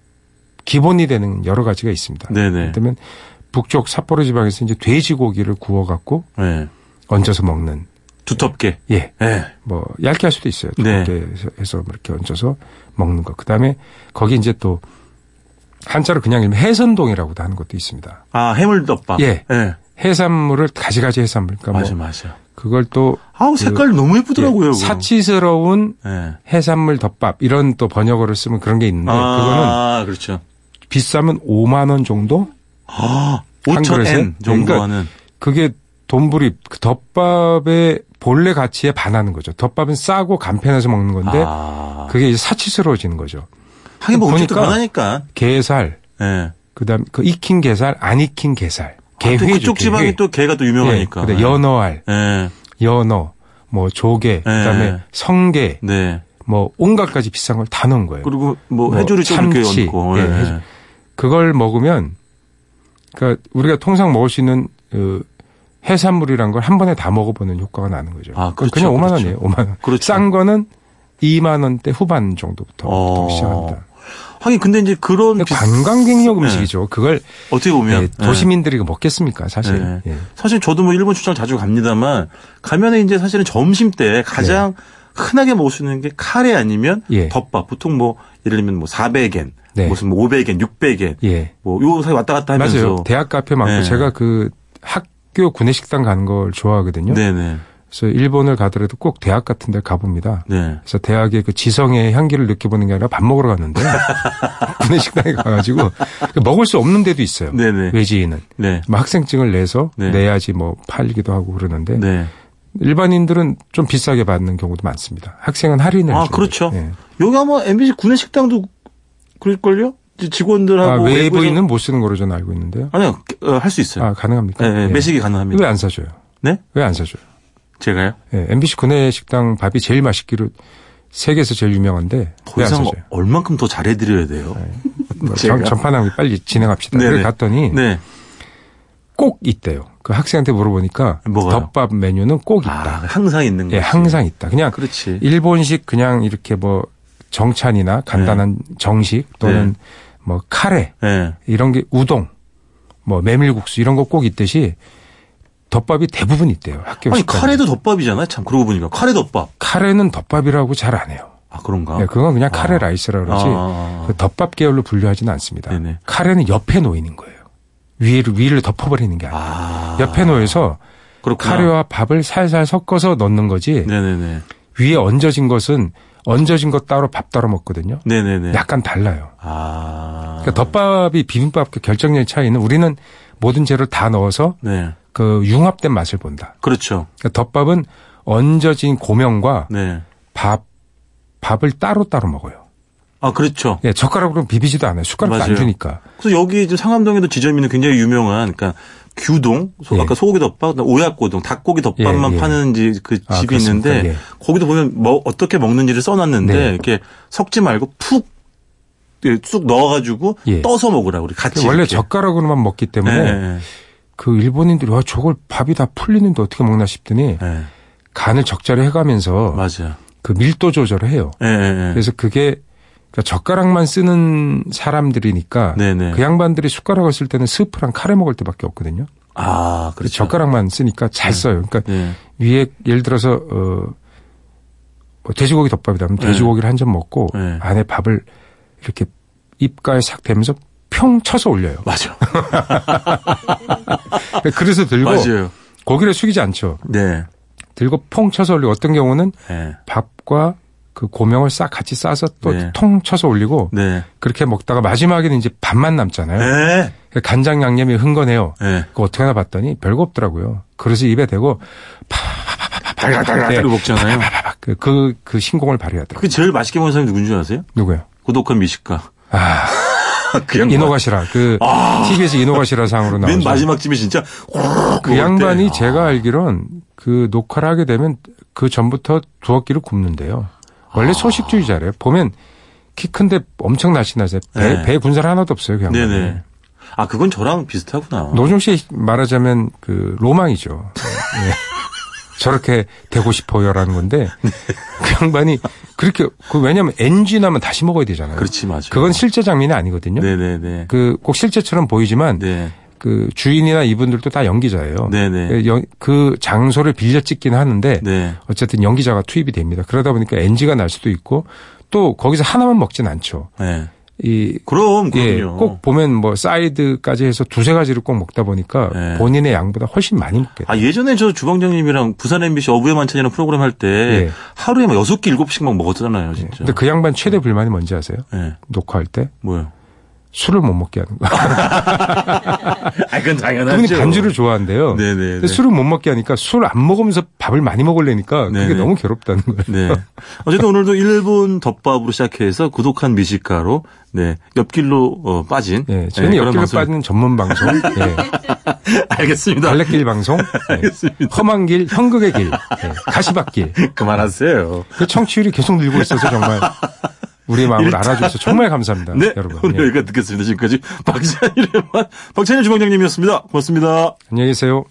기본이 되는 여러 가지가 있습니다. 네네. 그러면 북쪽 삿포로 지방에서 이제 돼지고기를 구워 갖고 예. 얹어서 먹는 두텁게. 예. 예. 뭐 얇게 할 수도 있어요. 네. 두껍게 해서, 해서 이렇게 얹어서 먹는 거. 그다음에 거기 이제 또 한자로 그냥 해선동이라고도 하는 것도 있습니다. 아, 해물덮밥. 예. 예. 해산물을 가지가지 해산물. 그러니까 맞아, 뭐 맞아. 그걸 또 아우, 색깔 너무 예쁘더라고요. 예. 사치스러운 예. 해산물 덮밥 이런 또 번역어를 쓰면 그런 게 있는데 그거는 아, 그렇죠. 비싸면 5만 원 정도? 아, 한 5천 그릇에? 엔 정도 그러니까 하는. 그게 돈불이 그 덮밥의 본래 가치에 반하는 거죠. 덮밥은 싸고 간편해서 먹는 건데 아. 그게 이제 사치스러워지는 거죠. 하긴 뭐 음식도 보니까 변하니까. 게살, 예. 그다음 그 익힌 게살, 안 익힌 게살, 아, 또 게회죠. 그쪽 지방이 게회. 또 게가 또 유명하니까. 예, 그다음 연어알, 예. 연어, 뭐 조개, 그다음에 네. 성게, 네. 뭐 온갖 가지 비싼 걸 다 넣은 거예요. 그리고 뭐, 뭐 이렇게 참치. 예, 예. 해조. 그걸 먹으면 그러니까 우리가 통상 먹을 수 있는 그 해산물이란 걸 한 번에 다 먹어보는 효과가 나는 거죠. 아, 그렇죠, 그냥 5만 그렇죠. 원이에요. 5만 원. 그렇죠. 싼 거는 2만 원대 후반 정도부터 어. 시작합니다. 하긴 근데 이제 그런 관광객용 네. 음식이죠. 그걸 어떻게 보면 예, 도시민들이 먹겠습니까, 사실. 네. 예. 사실 저도 뭐 일본 출장 자주 갑니다만 가면은 이제 사실은 점심 때 가장 흔하게 먹을 수 있는 게 카레 아니면 네. 예. 덮밥. 보통 뭐 예를 들면 뭐 400엔, 네. 무슨 뭐 500엔, 600엔, 예. 뭐요 사이 왔다 갔다 하면서 맞아요. 대학 카페 많고 네. 제가 그 학교 구내식당 가는 걸 좋아하거든요. 네네. 그래서 일본을 가더라도 꼭 대학 같은 데 가봅니다. 네. 그래서 대학의 그 지성의 향기를 느껴보는 게 아니라 밥 먹으러 갔는데 [laughs] 구내식당에 가가지고 먹을 수 없는 데도 있어요. 네네. 외지인은 네. 뭐 학생증을 내서 네. 내야지 뭐 팔기도 하고 그러는데 네. 일반인들은 좀 비싸게 받는 경우도 많습니다. 학생은 할인을 아. 그렇죠. 예. 여기 아마 MBC 구내 식당도 그럴걸요? 직원들하고 아, 외부인은 못 쓰는 거로 저는 알고 있는데요. 아니요 어, 할수 있어요. 아 가능합니까? 네, 네, 매식이 가능합니다. 왜 안 사줘요? 네? 왜 안 사줘요? 제가요? 예, MBC 구내 식당 밥이 제일 맛있기로 세계에서 제일 유명한데 더 이상? 얼만큼 더 잘해드려야 돼요. [laughs] 뭐 제가? 전, 전파나기 빨리 진행합시다. 네네. 갔더니 네. 꼭 있대요. 그 학생한테 물어보니까 뭐가요? 덮밥 메뉴는 꼭 아, 있다. 항상 있는 거지. 예, 항상 있다. 그냥 그렇지. 일본식 그냥 이렇게 뭐 정찬이나 간단한 정식 또는 네. 뭐 카레 예. 이런 게 우동, 뭐 메밀국수 이런 거 꼭 있듯이 덮밥이 대부분 있대요. 학교 아니 식당에. 카레도 덮밥이잖아요. 참 그러고 보니까 카레 덮밥. 카레는 덮밥이라고 잘 안 해요. 아 그런가? 예, 그건 그냥 카레 아. 라이스라 그러지 아. 그 덮밥 계열로 분류하지는 않습니다. 네네. 카레는 옆에 놓이는 거예요. 위를 위를 덮어버리는 게 아니에요. 아. 옆에 놓여서 그렇구나. 카레와 밥을 살살 섞어서 넣는 거지 네네네. 위에 얹어진 것은 얹어진 것 따로 밥 따로 먹거든요. 네네네. 약간 달라요. 아. 그러니까 덮밥이 비빔밥과 결정적인 차이는 우리는 모든 재료를 다 넣어서 네. 그 융합된 맛을 본다. 그렇죠. 그러니까 덮밥은 얹어진 고명과 네. 밥 밥을 따로 따로 먹어요. 아 그렇죠. 예, 젓가락으로 비비지도 않아요. 숟가락도 안 맞아요. 주니까. 그래서 여기 지금 상암동에도 지점이 있는 굉장히 유명한 그러니까 규동, 소, 예. 아까 소고기 덮밥, 오약고동, 닭고기 덮밥만 예, 예. 파는 지- 그 아, 집이 그렇습니까? 있는데 예. 거기도 보면 뭐 어떻게 먹는지를 써놨는데 네. 이렇게 섞지 말고 푹 예, 쑥 넣어가지고 예. 떠서 먹으라 우리 같이 원래 이렇게. 젓가락으로만 먹기 때문에 예, 예, 그 일본인들이 와 저걸 밥이 다 풀리는데 어떻게 먹나 싶더니 예. 간을 적절히 해가면서 맞아. 그 밀도 조절을 해요. 예, 예, 예. 그래서 그게 그러니까 젓가락만 쓰는 사람들이니까 네네. 그 양반들이 숟가락을 쓸 때는 스프랑 카레 먹을 때밖에 없거든요. 아, 그렇죠. 젓가락만 쓰니까 잘 써요. 그러니까 예. 위에 예를 들어서 어 뭐 돼지고기 덮밥이라면 네. 돼지고기를 한 점 먹고 네. 안에 밥을 이렇게 입가에 싹 대면서 평 쳐서 올려요. 맞아. 그래서 들고 맞아요. 고기를 숙이지 않죠. 네. 들고 퐁 쳐서 올리고 어떤 경우는 예. 밥과 그 고명을 싹 같이 싸서 또 네. 통 쳐서 올리고 네. 그렇게 먹다가 마지막에는 이제 밥만 남잖아요. 네. 그 간장 양념이 흥건해요. 네. 그거 어떻게 하나 봤더니 별거 없더라고요. 그릇을 입에 대고 네. 먹잖아요. 그, 그, 그 신공을 발휘하더라고요. 그 제일 맛있게 먹는 사람이 누군지 아세요? 누구요? 고독한 미식가. 아, [laughs] 그 양반. 이노가시라. 그, TBS 이노가시라 상으로 나오죠. 맨 마지막 집에 진짜 그 양반이 제가 알기론 그 녹화를 하게 되면 그 전부터 두어 끼를 굽는데요. 원래 소식주의자래요. 보면 키 큰데 엄청 날씬하세요. 배, 네. 배 군살 하나도 없어요. 그 양반이. 네네. 아 그건 저랑 비슷하구나. 노종 씨 말하자면 그 로망이죠. 예. [laughs] 저렇게 되고 싶어요라는 건데 [laughs] 그 양반이 그렇게 그 왜냐하면 NG 나면 다시 먹어야 되잖아요. 그렇지 맞아. 그건 실제 장면이 아니거든요. 네네네. 그 꼭 실제처럼 보이지만 네. 그 주인이나 이분들도 다 연기자예요. 네네. 그 연- 그 장소를 빌려 찍긴 하는데 네. 어쨌든 연기자가 투입이 됩니다. 그러다 보니까 NG가 날 수도 있고 또 거기서 하나만 먹진 않죠. 네. 이 그럼 예, 그럼요. 꼭 보면 뭐 사이드까지 해서 두세 가지를 꼭 먹다 보니까 네. 본인의 양보다 훨씬 많이 먹게 돼요. 아 예전에 저 주방장님이랑 부산 MBC 어부의 만찬이라는 프로그램 할때 예. 하루에 막 여섯 개 일곱 씩막 먹었잖아요, 진짜. 근데 그 양반 최대 불만이 뭔지 아세요? 네. 녹화할 때 뭐요? 술을 못 먹게 하는 거. [laughs] 아 그건 당연하죠. 그분이 반주를 좋아한대요. 네네. 근데 술을 못 먹게 하니까 술 안 먹으면서 밥을 많이 먹으려니까 그게 네네. 너무 괴롭다는 거예요. 네. 어쨌든 오늘도 일본 덮밥으로 시작해서 구독한 미식가로 네 옆길로 어, 빠진. 예, 저희는 네, 옆길로 방송. 빠지는 전문 방송. 예. [laughs] 알겠습니다. 갈래길 방송. 예. 알겠습니다. 험한 길, 현극의 길, 예. 가시밭길. [laughs] 그만하세요. 그 청취율이 계속 늘고 있어서 정말 우리 마음을 일단- 알아줘서 정말 감사합니다. 네, 여러분. 오늘 예. 여기까지 듣겠습니다. 지금까지 박찬일의 맛, 박찬일 주방장님이었습니다. 고맙습니다. 안녕히 계세요.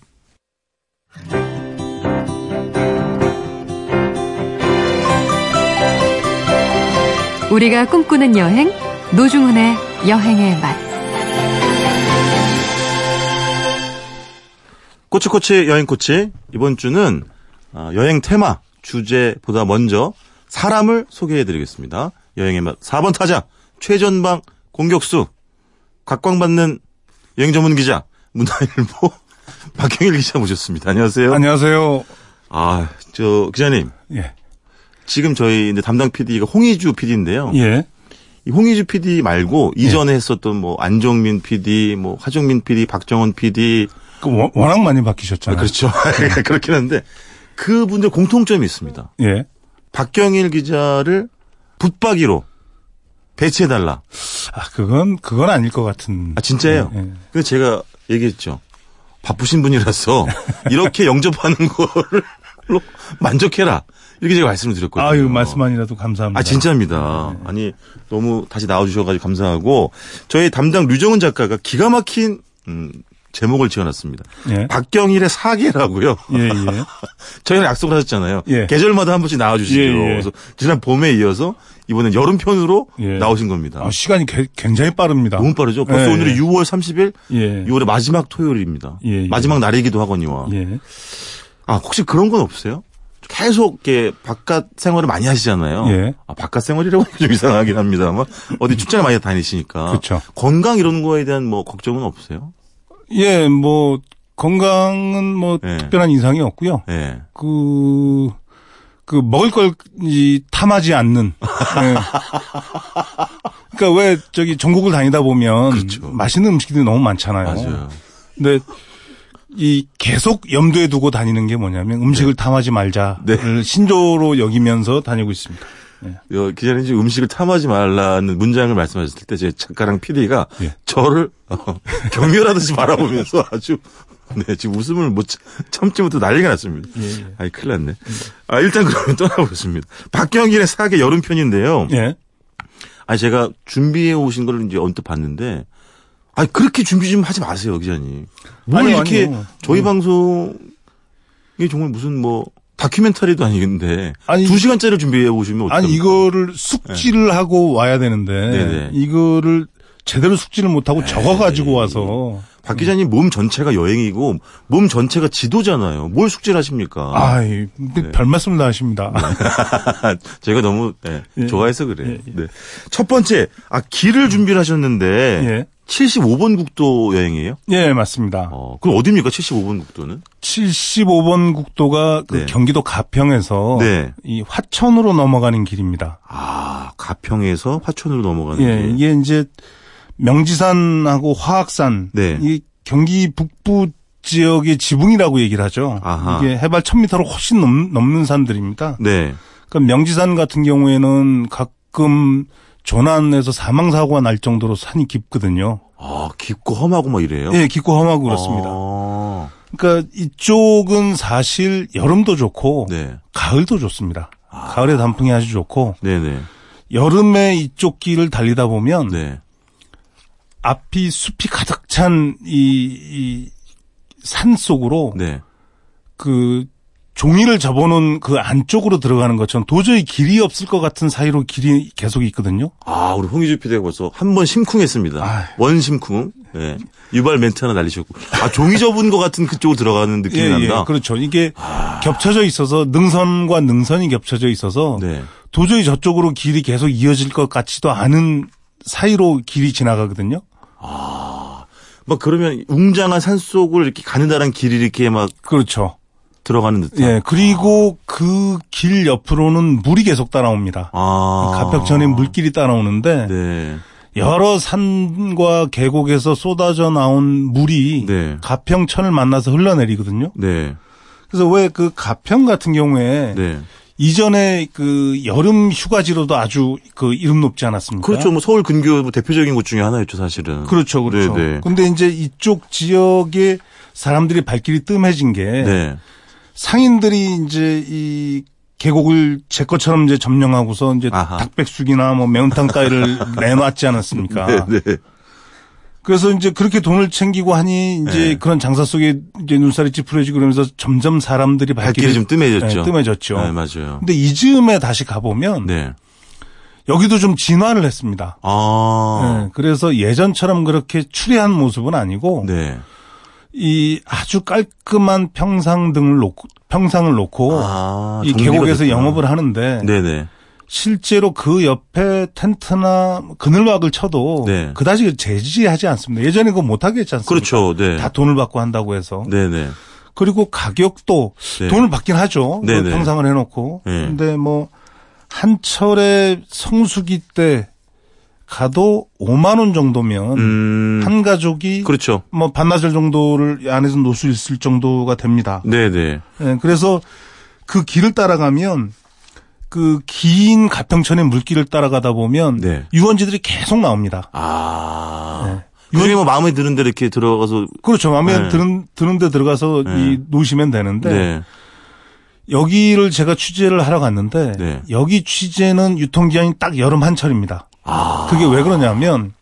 우리가 꿈꾸는 여행 노중훈의 여행의 맛 꼬치꼬치 여행꼬치 이번 주는 아, 여행 테마 주제보다 먼저 사람을 소개해 드리겠습니다. 여행의 맛 4번 타자 최전방 공격수 각광받는 여행 전문 기자 문화일보 [laughs] 박경일 기자 모셨습니다. 안녕하세요. 안녕하세요. 아, 저 기자님 예. 지금 저희 이제 담당 PD가 홍희주 PD인데요. 예. 이 홍희주 PD 말고 이전에 했었던 뭐 안정민 PD, 뭐 하정민 PD, 박정원 PD 그 워- 워낙 많이 바뀌셨잖아요. 그렇죠. [laughs] 그렇긴 한데 그분들 공통점이 있습니다. 예. 박경일 기자를 붙박이로 배치해달라. 아, 그건, 그건 아닐 것 같은. 아, 진짜예요? 예, 예. 그래서 제가 얘기했죠. 바쁘신 분이라서 [laughs] 이렇게 영접하는 거를 만족해라. 이렇게 제가 말씀을 드렸거든요. 아유, 말씀만이라도 감사합니다. 아, 진짜입니다. 아니, 너무 다시 나와주셔가지고 감사하고, 저희 담당 류정은 작가가 기가 막힌, 음, 제목을 지어놨습니다. 예. 박경일의 사계라고요. 예, 예. [laughs] 저희는 약속을 하셨잖아요. 예. 계절마다 한 번씩 나와주시죠. 예, 예. 그래서 지난 봄에 이어서 이번엔 여름편으로 예. 나오신 겁니다. 아, 시간이 개- 굉장히 빠릅니다. 너무 빠르죠? 벌써 예, 오늘이 예. 6월 30일, 예. 6월의 마지막 토요일입니다. 예, 예. 마지막 날이기도 하거니와. 예. 아, 혹시 그런 건 없어요? 계속 이렇게 바깥 생활을 많이 하시잖아요. 예. 아, 바깥 생활이라고 좀 이상하긴 합니다만 어디 출장을 많이 다니시니까. 그쵸. 건강 이런 거에 대한 뭐 걱정은 없어요? 예, 뭐, 건강은 뭐, 예. 특별한 이상이 없고요. 예. 그, 그, 먹을 걸, 이, 탐하지 않는. 예. [laughs] 그러니까 왜, 저기, 전국을 다니다 보면. 그렇죠. 맛있는 음식들이 너무 많잖아요. 맞아요. 근데 이 계속 염두에 두고 다니는 게 뭐냐면 음식을 탐하지 말자를 네. 신조로 여기면서 다니고 있습니다. 여, 기자님 지금 음식을 탐하지 말라는 문장을 말씀하셨을 때 제 작가랑 PD가 예. 저를 어, [laughs] 경멸하듯이 바라보면서 아주 네, 지금 웃음을 못 참- 참지 못해 난리가 났습니다. 예, 아이, 큰일 났네. 아, 일단 그러면 떠나보겠습니다. 박경일의 사계 여름 편인데요. 예. 아니, 제가 준비해 오신 걸 이제 언뜻 봤는데, 아니, 그렇게 준비 좀 하지 마세요, 기자님. 뭘 아니요, 이렇게 아니요. 저희 음. 방송이 정말 무슨 뭐, 다큐멘터리도 아니겠는데, 아니, 두 시간짜리 준비해 오시면? 아니 이거를 숙지를 하고 와야 되는데 네네. 이거를 제대로 숙지를 못하고 적어 가지고 와서 박 기자님 몸 전체가 여행이고 몸 전체가 지도잖아요. 뭘 숙제를 하십니까? 아이, 근데 별 말씀 다 하십니다. [laughs] 제가 너무 네, 예. 좋아해서 그래요. 예, 예. 네. 첫 번째, 아 길을 준비를 하셨는데 예. 75번 국도 여행이에요? 예, 맞습니다. 어, 그럼 어디입니까? 75번 국도는? 75번 국도가 그 네. 경기도 가평에서 네. 이 화천으로 넘어가는 길입니다. 아, 가평에서 화천으로 넘어가는 예, 길. 이게 이제 명지산하고 화학산 네. 이 경기 북부 지역의 지붕이라고 얘기를 하죠. 아하. 이게 해발 1000m를 훨씬 넘, 넘는 산들입니다. 네. 그러니까 명지산 같은 경우에는 가끔 조난에서 사망 사고가 날 정도로 산이 깊거든요. 아, 깊고 험하고 막 이래요? 예, 깊고 험하고 그렇습니다. 아, 그러니까 이쪽은 사실 여름도 좋고 네. 가을도 좋습니다. 가을에 단풍이 아주 좋고 네네. 여름에 이쪽 길을 달리다 보면 네. 앞이 숲이 가득 찬 이 산 속으로 네. 그 종이를 접어놓은 그 안쪽으로 들어가는 것처럼 도저히 길이 없을 것 같은 사이로 길이 계속 있거든요. 아, 우리 홍희주 PD가 벌써 한 번 심쿵했습니다. 아유. 원심쿵. 네. 유발 멘트 하나 날리셨고. 아, 종이 접은 것 같은 그쪽으로 들어가는 느낌이 난다. 아. 그렇죠. 이게 겹쳐져 있어서 능선과 능선이 겹쳐져 있어서 네. 도저히 저쪽으로 길이 계속 이어질 것 같지도 않은 사이로 길이 지나가거든요. 막 그러면 웅장한 산 속을 이렇게 가느다란 길이 이렇게 막 그렇죠. 들어가는 듯한. 예, 그리고 그길 옆으로는 물이 계속 따라옵니다. 아. 가평천에 물길이 따라오는데 네. 여러 산과 계곡에서 쏟아져 나온 물이 네. 가평천을 만나서 흘러내리거든요. 네. 그래서 왜 그 가평 같은 경우에 네. 이전에 그 여름 휴가지로도 아주 그 이름 높지 않았습니까? 그렇죠. 뭐 서울 근교 뭐 대표적인 곳 중에 하나였죠, 사실은. 그렇죠, 그렇죠. 네, 네. 근데 이제 이쪽 지역에 사람들이 발길이 뜸해진 게 네. 상인들이 이제 이 계곡을 제 것처럼 이제 점령하고서 이제 아하. 닭백숙이나 뭐 매운탕 따위를 [laughs] 내놨지 않았습니까? 네, 네. 그래서 이제 그렇게 돈을 챙기고 하니 이제 네. 그런 장사 속에 이제 눈살이 찌푸려지고 그러면서 점점 사람들이 발길이, 발길이 좀 뜸해졌죠. 네, 뜸해졌죠. 네, 맞아요. 근데 이즈음에 다시 가보면 네. 여기도 좀 진화를 했습니다. 아. 네, 그래서 예전처럼 그렇게 추레한 모습은 아니고 네. 이 아주 깔끔한 평상 등을 놓고 평상을 놓고 아, 이 계곡에서 됐구나. 영업을 하는데 네네. 실제로 그 옆에 텐트나 그늘막을 쳐도 네. 그다지 제지하지 않습니다. 예전에 그거 못하게 했지 않습니까? 그렇죠. 네. 다 돈을 받고 한다고 해서. 네네. 그리고 가격도 네. 돈을 받긴 하죠. 그 네네. 평상을 해놓고. 네. 근데 뭐 한철에 성수기 때 가도 5만 원 정도면 음. 한 가족이 그렇죠. 뭐 반나절 정도를 안에서 놀 수 있을 정도가 됩니다. 네네. 예, 그래서 그 길을 따라가면 그 긴 가평천의 물길을 따라가다 보면 네. 유원지들이 계속 나옵니다. 아. 네. 그중에 뭐 마음에 드는 데 이렇게 들어가서. 그렇죠. 마음에 네. 드는, 드는 데 들어가서 네. 이 놓으시면 되는데 네. 여기를 제가 취재를 하러 갔는데 네. 여기 취재는 유통기한이 딱 여름 한철입니다. 아. 그게 왜 그러냐면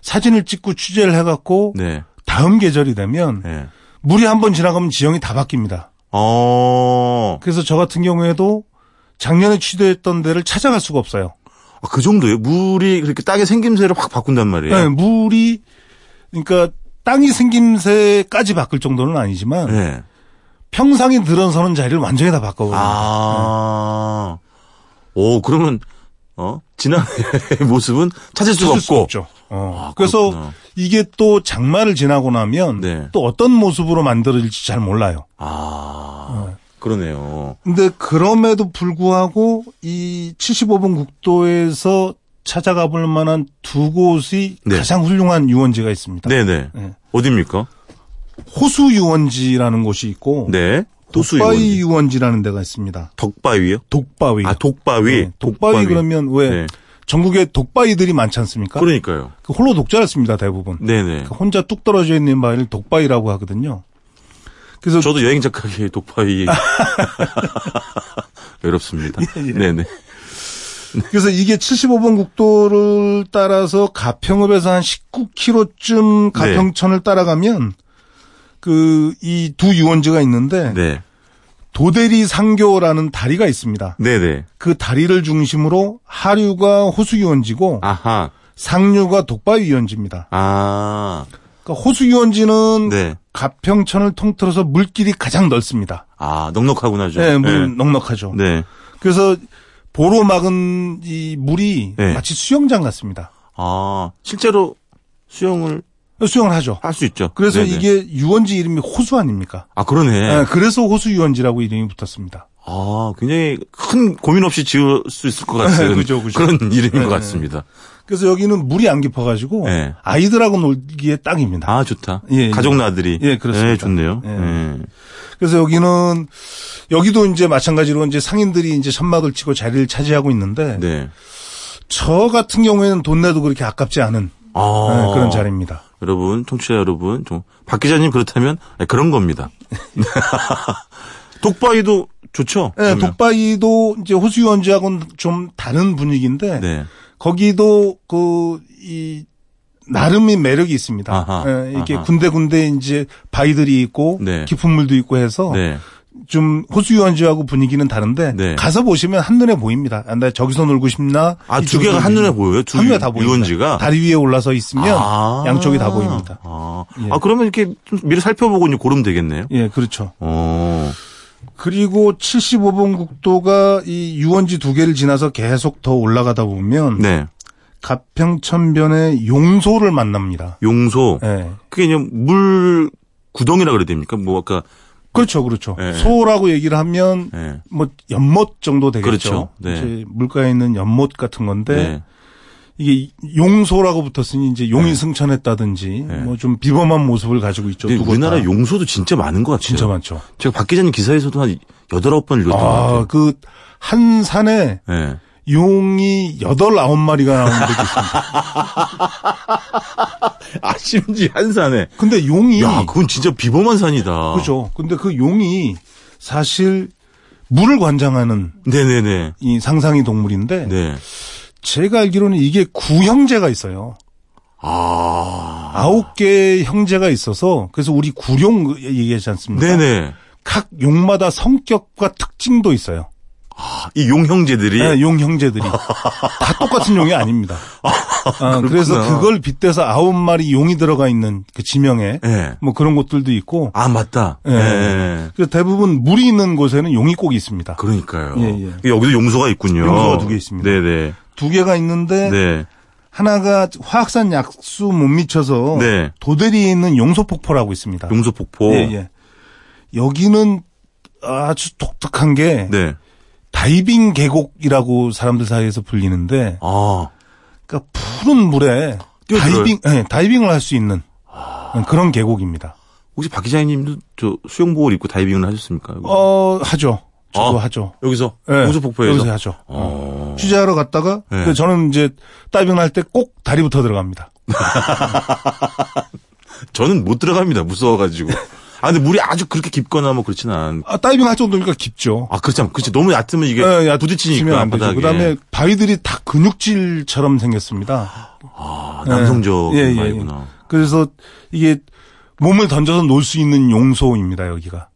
사진을 찍고 취재를 해갖고 네. 다음 계절이 되면 네. 물이 한 번 지나가면 지형이 다 바뀝니다. 어. 그래서 저 같은 경우에도 작년에 취재했던 데를 찾아갈 수가 없어요. 아, 그 정도예요? 물이 그렇게 땅의 생김새를 확 바꾼단 말이에요? 네, 물이 그러니까 땅이 생김새까지 바뀔 정도는 아니지만 네. 평상이 들어서는 자리를 완전히 다 바꿔버려요. 아. 오, 그러면, 어? 지난해 [laughs] 모습은 찾을 수가 찾을 수 없고. 없죠. 어. 아, 그래서. 이게 또 장마를 지나고 나면 네. 또 어떤 모습으로 만들어질지 잘 몰라요. 아. 그러네요. 근데 그럼에도 불구하고 이 75번 국도에서 찾아가 볼 만한 두 곳이 네. 가장 훌륭한 유원지가 있습니다. 네네. 네. 어딥니까? 호수 유원지라는 곳이 있고 네. 호수 독바위 유원지. 유원지 라는 데가 있습니다. 덕바위요? 독바위. 아, 독바위. 네, 독바위 그러면 왜 네. 전국에 독바위들이 많지 않습니까? 그러니까요. 그 홀로 독자를 씁니다 대부분. 네네. 그 혼자 뚝 떨어져 있는 바위를 독바위라고 하거든요. 그래서 저도 여행 작가계 독바위. [laughs] 외롭습니다. 예, 예. 네네. 그래서 이게 75번 국도를 따라서 가평읍에서 한 19km쯤 가평천을 따라가면 그 이 두 유원지가 있는데 네. 도대리 상교라는 다리가 있습니다. 네네. 그 다리를 중심으로 하류가 호수 유원지고 아하. 상류가 독바위 유원지입니다. 아. 그러니까 호수 유원지는 네. 가평천을 통틀어서 물길이 가장 넓습니다. 아, 넉넉하구나, 좀. 네, 물 넉넉하죠. 네. 그래서 보로 막은 이 물이 네. 마치 수영장 같습니다. 아, 실제로 수영을 수영을 하죠. 할 수 있죠. 그래서 네네. 이게 유원지 이름이 호수 아닙니까? 아, 그러네. 네, 그래서 호수 유원지라고 이름이 붙었습니다. 아, 굉장히 큰 고민 없이 지을 수 있을 것 같은 [laughs] 그죠, 그죠. 런 이름인 네, 것 네. 같습니다. 그래서 여기는 물이 안 깊어가지고 네. 아이들하고 놀기에 딱입니다. 아, 좋다. 예, 예. 가족 나들이. 예, 그렇습니다. 네, 좋네요. 예. 예. 그래서 여기는 여기도 이제 마찬가지로 이제 상인들이 이제 천막을 치고 자리를 차지하고 있는데 네. 저 같은 경우에는 돈 내도 그렇게 아깝지 않은 아. 네, 그런 자리입니다. 여러분, 청취자 여러분, 좀, 박 기자님 그렇다면 네, 그런 겁니다. [laughs] 독바이도 좋죠? 네, 그러면? 독바이도 이제 호수유원지하고는 좀 다른 분위기인데 네. 거기도 그 이 나름의 매력이 있습니다. 아하, 예, 이게. 군데군데 이제 바위들이 있고 네. 깊은 물도 있고 해서 네. 좀 호수 유원지하고 분위기는 다른데 네. 가서 보시면 한눈에 보입니다. 아, 나 저기서 놀고 싶나? 아, 두 개가 한눈에? 보여요? 두 한눈에 다 보입니다. 유원지가? 다리 위에 올라서 있으면 아. 양쪽이 다 보입니다. 아, 예. 아, 그러면 이렇게 좀 미리 살펴보고 고르면 되겠네요. 예, 그렇죠. 어. 그리고 75번 국도가 이 유원지 두 개를 지나서 계속 더 올라가다 보면 네. 가평천변의 용소를 만납니다. 용소. 예. 그게 그냥 물 구덩이라 그래야 됩니까? 뭐 아까 그렇죠, 그렇죠. 예. 소라고 얘기를 하면 예. 뭐 연못 정도 되겠죠. 그렇죠. 네. 이제 물가에 있는 연못 같은 건데 네. 이게 용소라고 붙었으니 이제 용이 네. 승천했다든지 네. 뭐좀 비범한 모습을 가지고 있죠. 우리나라 다. 용소도 진짜 많은 것 같아요. 진짜 많죠. 제가 박 기자님 기사에서도 한 여덟 아홉 번 읽었던 것 아, 같아요. 그 한 산에 네. 용이 여덟 아홉 마리가 나오는 적이 있습니다. [laughs] 아, 심지어 한 산에. 근데 용이 야, 그건 진짜 비범한 산이다. 그죠. 근데 그 용이 사실 물을 관장하는 네네네. 이 상상이 동물인데 네. 제가 알기로는 이게 구형제가 있어요. 아. 아홉 개의 형제가 있어서 그래서 우리 구룡 얘기하지 않습니까? 네네. 각 용마다 성격과 특징도 있어요. 이용 형제들이. 네, 용 형제들이 다 똑같은 용이 아닙니다. [laughs] 아, 그래서 그렇구나. 그걸 빗대서 아홉 마리 용이 들어가 있는 그 지명에 네. 뭐 그런 곳들도 있고 아, 맞다. 예. 네. 그래서 대부분 물이 있는 곳에는 용이 꼭 있습니다. 그러니까요. 예, 예. 여기도 용소가 있군요. 용소가 두 개 있습니다. 네네. 두 개가 있는데 네. 하나가 화학산 약수 못 미쳐서 네. 도대리에 있는 용소폭포라고 있습니다. 용소 폭포. 예, 예. 여기는 아주 독특한 게 네. 다이빙 계곡이라고 사람들 사이에서 불리는데 아. 그러니까 푸른 물에 뛰어들어요? 다이빙 예, 다이빙을 할 수 있는 그런 계곡입니다. 혹시 박 기자님도 저 수영복을 입고 다이빙을 하셨습니까? 어 하죠. 저도 아. 하죠. 여기서 예, 용소 폭포에서. 여기서 하죠. 어. 취재하러 갔다가 네. 그 저는 이제 다이빙 할 때 꼭 다리부터 들어갑니다. [laughs] 저는 못 들어갑니다. 무서워가지고. 아, 근데 물이 아주 그렇게 깊거나 뭐 그렇지는 않. 아, 다이빙 할 정도니까 깊죠. 아, 그렇지 않, 그렇지. 너무 얕으면 이게 예, 야, 부딪히니까 안 되죠. 바닥에. 그다음에 바위들이 다 근육질처럼 생겼습니다. 아, 남성적 예, 예, 예. 바이구나. 그래서 이게 몸을 던져서 놀 수 있는 용소입니다. 여기가.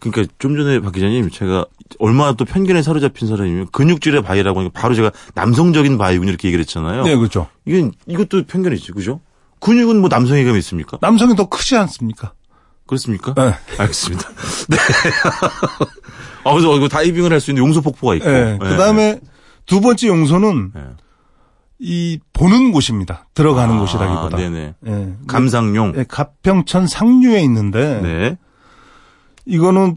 그러니까 좀 전에 박 기자님 제가 얼마나 또 편견에 사로잡힌 사람이면 근육질의 바위라고 하니까 바로 제가 남성적인 바위군 이렇게 얘기를 했잖아요. 네, 그렇죠. 이건 이것도 편견이지, 그죠? 근육은 뭐 남성에게 있습니까? 남성이 더 크지 않습니까? 그렇습니까? 네. 알겠습니다. [laughs] 네. 아, 그래서 이거 다이빙을 할 수 있는 용소 폭포가 있고. 네. 그 다음에 두 번째 용소는 네. 이 보는 곳입니다. 들어가는 아, 곳이라기보다. 네네. 예. 감상용. 예, 가평천 상류에 있는데 네. 이거는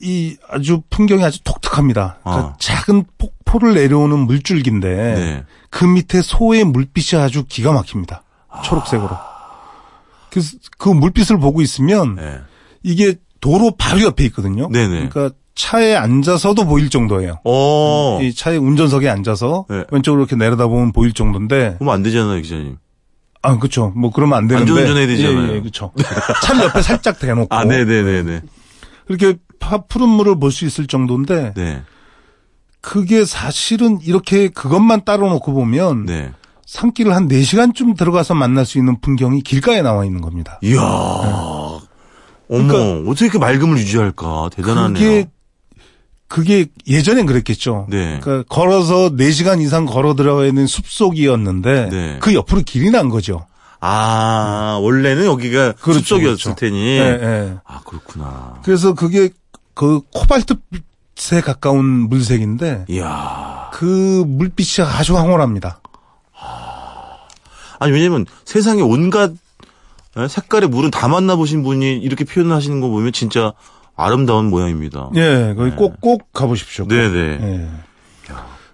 이 아주 풍경이 아주 독특합니다. 그러니까 아. 작은 폭포를 내려오는 물줄기인데 네. 그 밑에 소의 물빛이 아주 기가 막힙니다. 초록색으로. 그래서 그 물빛을 보고 있으면 네. 이게 도로 바로 옆에 있거든요. 네네. 그러니까 차에 앉아서도 보일 정도예요. 어. 이 차의 운전석에 앉아서 네. 왼쪽으로 이렇게 내려다보면 보일 정도인데 그러면 안 되잖아요, 기자님. 아 그렇죠. 뭐 그러면 안 되는데 안전운전해야 되잖아요. 예, 예, 그렇죠. 차를 옆에 살짝 대놓고 아, 네 네 네 네. 그렇게 파- 푸른 물을 볼 수 있을 정도인데 네. 그게 사실은 이렇게 그것만 따로 놓고 보면 네. 산길을 한 4시간쯤 들어가서 만날 수 있는 풍경이 길가에 나와 있는 겁니다. 이야. 어머, 그러니까 어떻게 이렇게 맑음을 유지할까? 대단하네요. 그게 그게 예전엔 그랬겠죠. 네. 그러니까 걸어서 4시간 이상 걸어 들어가 있는 숲속이었는데 네. 그 옆으로 길이 난 거죠. 아, 원래는 여기가 그렇죠, 숲속이었을 그렇죠. 테니. 예, 예. 아, 그렇구나. 그래서 그게 그 코발트빛에 가까운 물색인데 이야. 그 물빛이 아주 황홀합니다. 아니, 왜냐면 세상에 온갖 예, 색깔의 물은 다 만나보신 분이 이렇게 표현 하시는 거 보면 진짜 아름다운 모양입니다. 예, 거기 꼭, 꼭 가보십시오. 꼭. 네네. 예.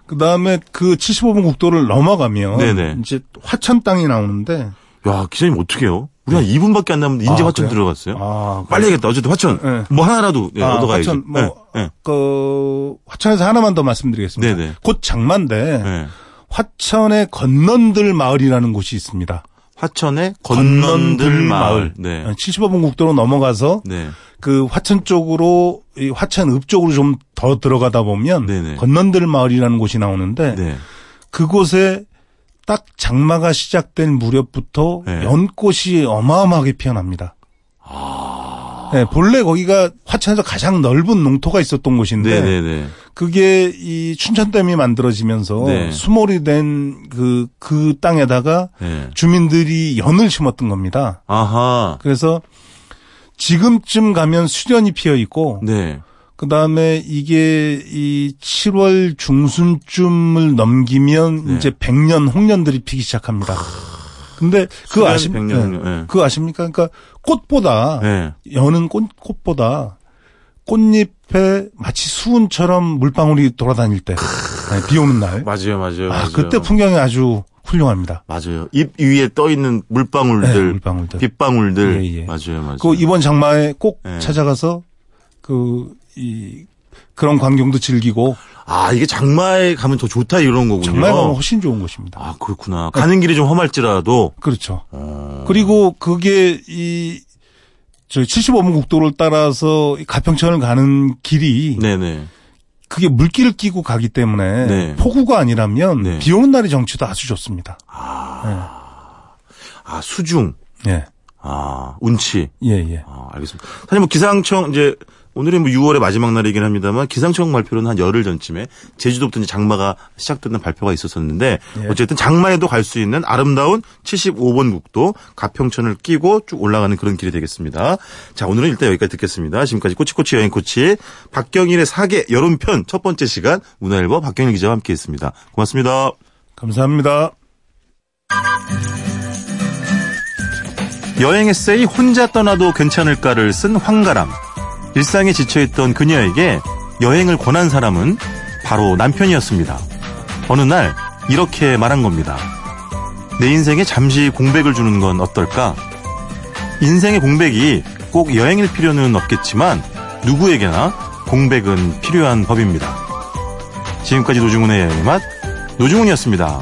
그 다음에 그 75분 국도를 넘어가면 네네. 이제 화천 땅이 나오는데 야, 기자님 어떻게 해요? 우리 한 2분밖에 안 남았는데 인제 아, 화천 그래요? 들어갔어요? 아, 빨리 해야겠다. 어쨌든 화천. 네. 뭐 하나라도 예, 아, 얻어가야지. 화천 뭐 예, 예. 그 화천에서 하나만 더 말씀드리겠습니다. 네네. 곧 장마인데 예. 화천의 건넌들 마을이라는 곳이 있습니다. 화천의 건넌들 마을. 네. 75분 국도로 넘어가서 네. 그 화천 쪽으로 이 화천 읍 쪽으로 좀 더 들어가다 보면 네네. 건넌들 마을이라는 곳이 나오는데 네. 그곳에 딱 장마가 시작된 무렵부터 네. 연꽃이 어마어마하게 피어납니다. 네, 본래 거기가 화천에서 가장 넓은 농토가 있었던 곳인데 네네네. 그게 이 춘천댐이 만들어지면서 네. 수몰이 된 그그 땅에다가 네. 주민들이 연을 심었던 겁니다. 아하. 그래서 지금쯤 가면 수련이 피어 있고 네. 그 다음에 이게 이 7월 중순쯤을 넘기면 네. 이제 백년 홍련들이 피기 시작합니다. 근데 그 아십 홍련, 네. 그 아십니까? 그러니까 꽃보다 네. 여는 꽃, 꽃보다 꽃잎에 마치 수은처럼 물방울이 돌아다닐 때, 네, 비 오는 날. 맞아요, 맞아요. 아, 맞아요. 그때 풍경이 아주 훌륭합니다. 맞아요. 입 위에 떠 있는 물방울들, 네, 물방울들. 빗방울들. 예, 예. 맞아요, 맞아요. 그 이번 장마에 꼭 네. 찾아가서 그, 이, 그런 광경도 즐기고 아, 이게 장마에 가면 더 좋다 이런 거군요. 정말 가면 훨씬 좋은 곳입니다. 아, 그렇구나. 가는 길이 좀 험할지라도. 그렇죠. 어. 그리고 그게 이, 저 75분 국도를 따라서 이 가평천을 가는 길이 네네. 그게 물길을 끼고 가기 때문에 네. 폭우가 아니라면 네. 비 오는 날의 정치도 아주 좋습니다. 아, 수중. 예. 아, 운치. 예, 예. 아, 알겠습니다. 사실 뭐 기상청 이제 오늘이 뭐 6월의 마지막 날이긴 합니다만 기상청 발표는 한 열흘 전쯤에 제주도부터 이제 장마가 시작되는 발표가 있었었는데 예. 어쨌든 장마에도 갈 수 있는 아름다운 75번 국도 가평천을 끼고 쭉 올라가는 그런 길이 되겠습니다. 자, 오늘은 일단 여기까지 듣겠습니다. 지금까지 꼬치꼬치 여행 코치 박경일의 사계 여론편 첫 번째 시간 문화일보 박경일 기자와 함께했습니다. 고맙습니다. 감사합니다. 여행 에세이 혼자 떠나도 괜찮을까를 쓴 황가람. 일상에 지쳐있던 그녀에게 여행을 권한 사람은 바로 남편이었습니다. 어느 날 이렇게 말한 겁니다. 내 인생에 잠시 공백을 주는 건 어떨까? 인생의 공백이 꼭 여행일 필요는 없겠지만 누구에게나 공백은 필요한 법입니다. 지금까지 노중훈의 여행의 맛 노중훈이었습니다.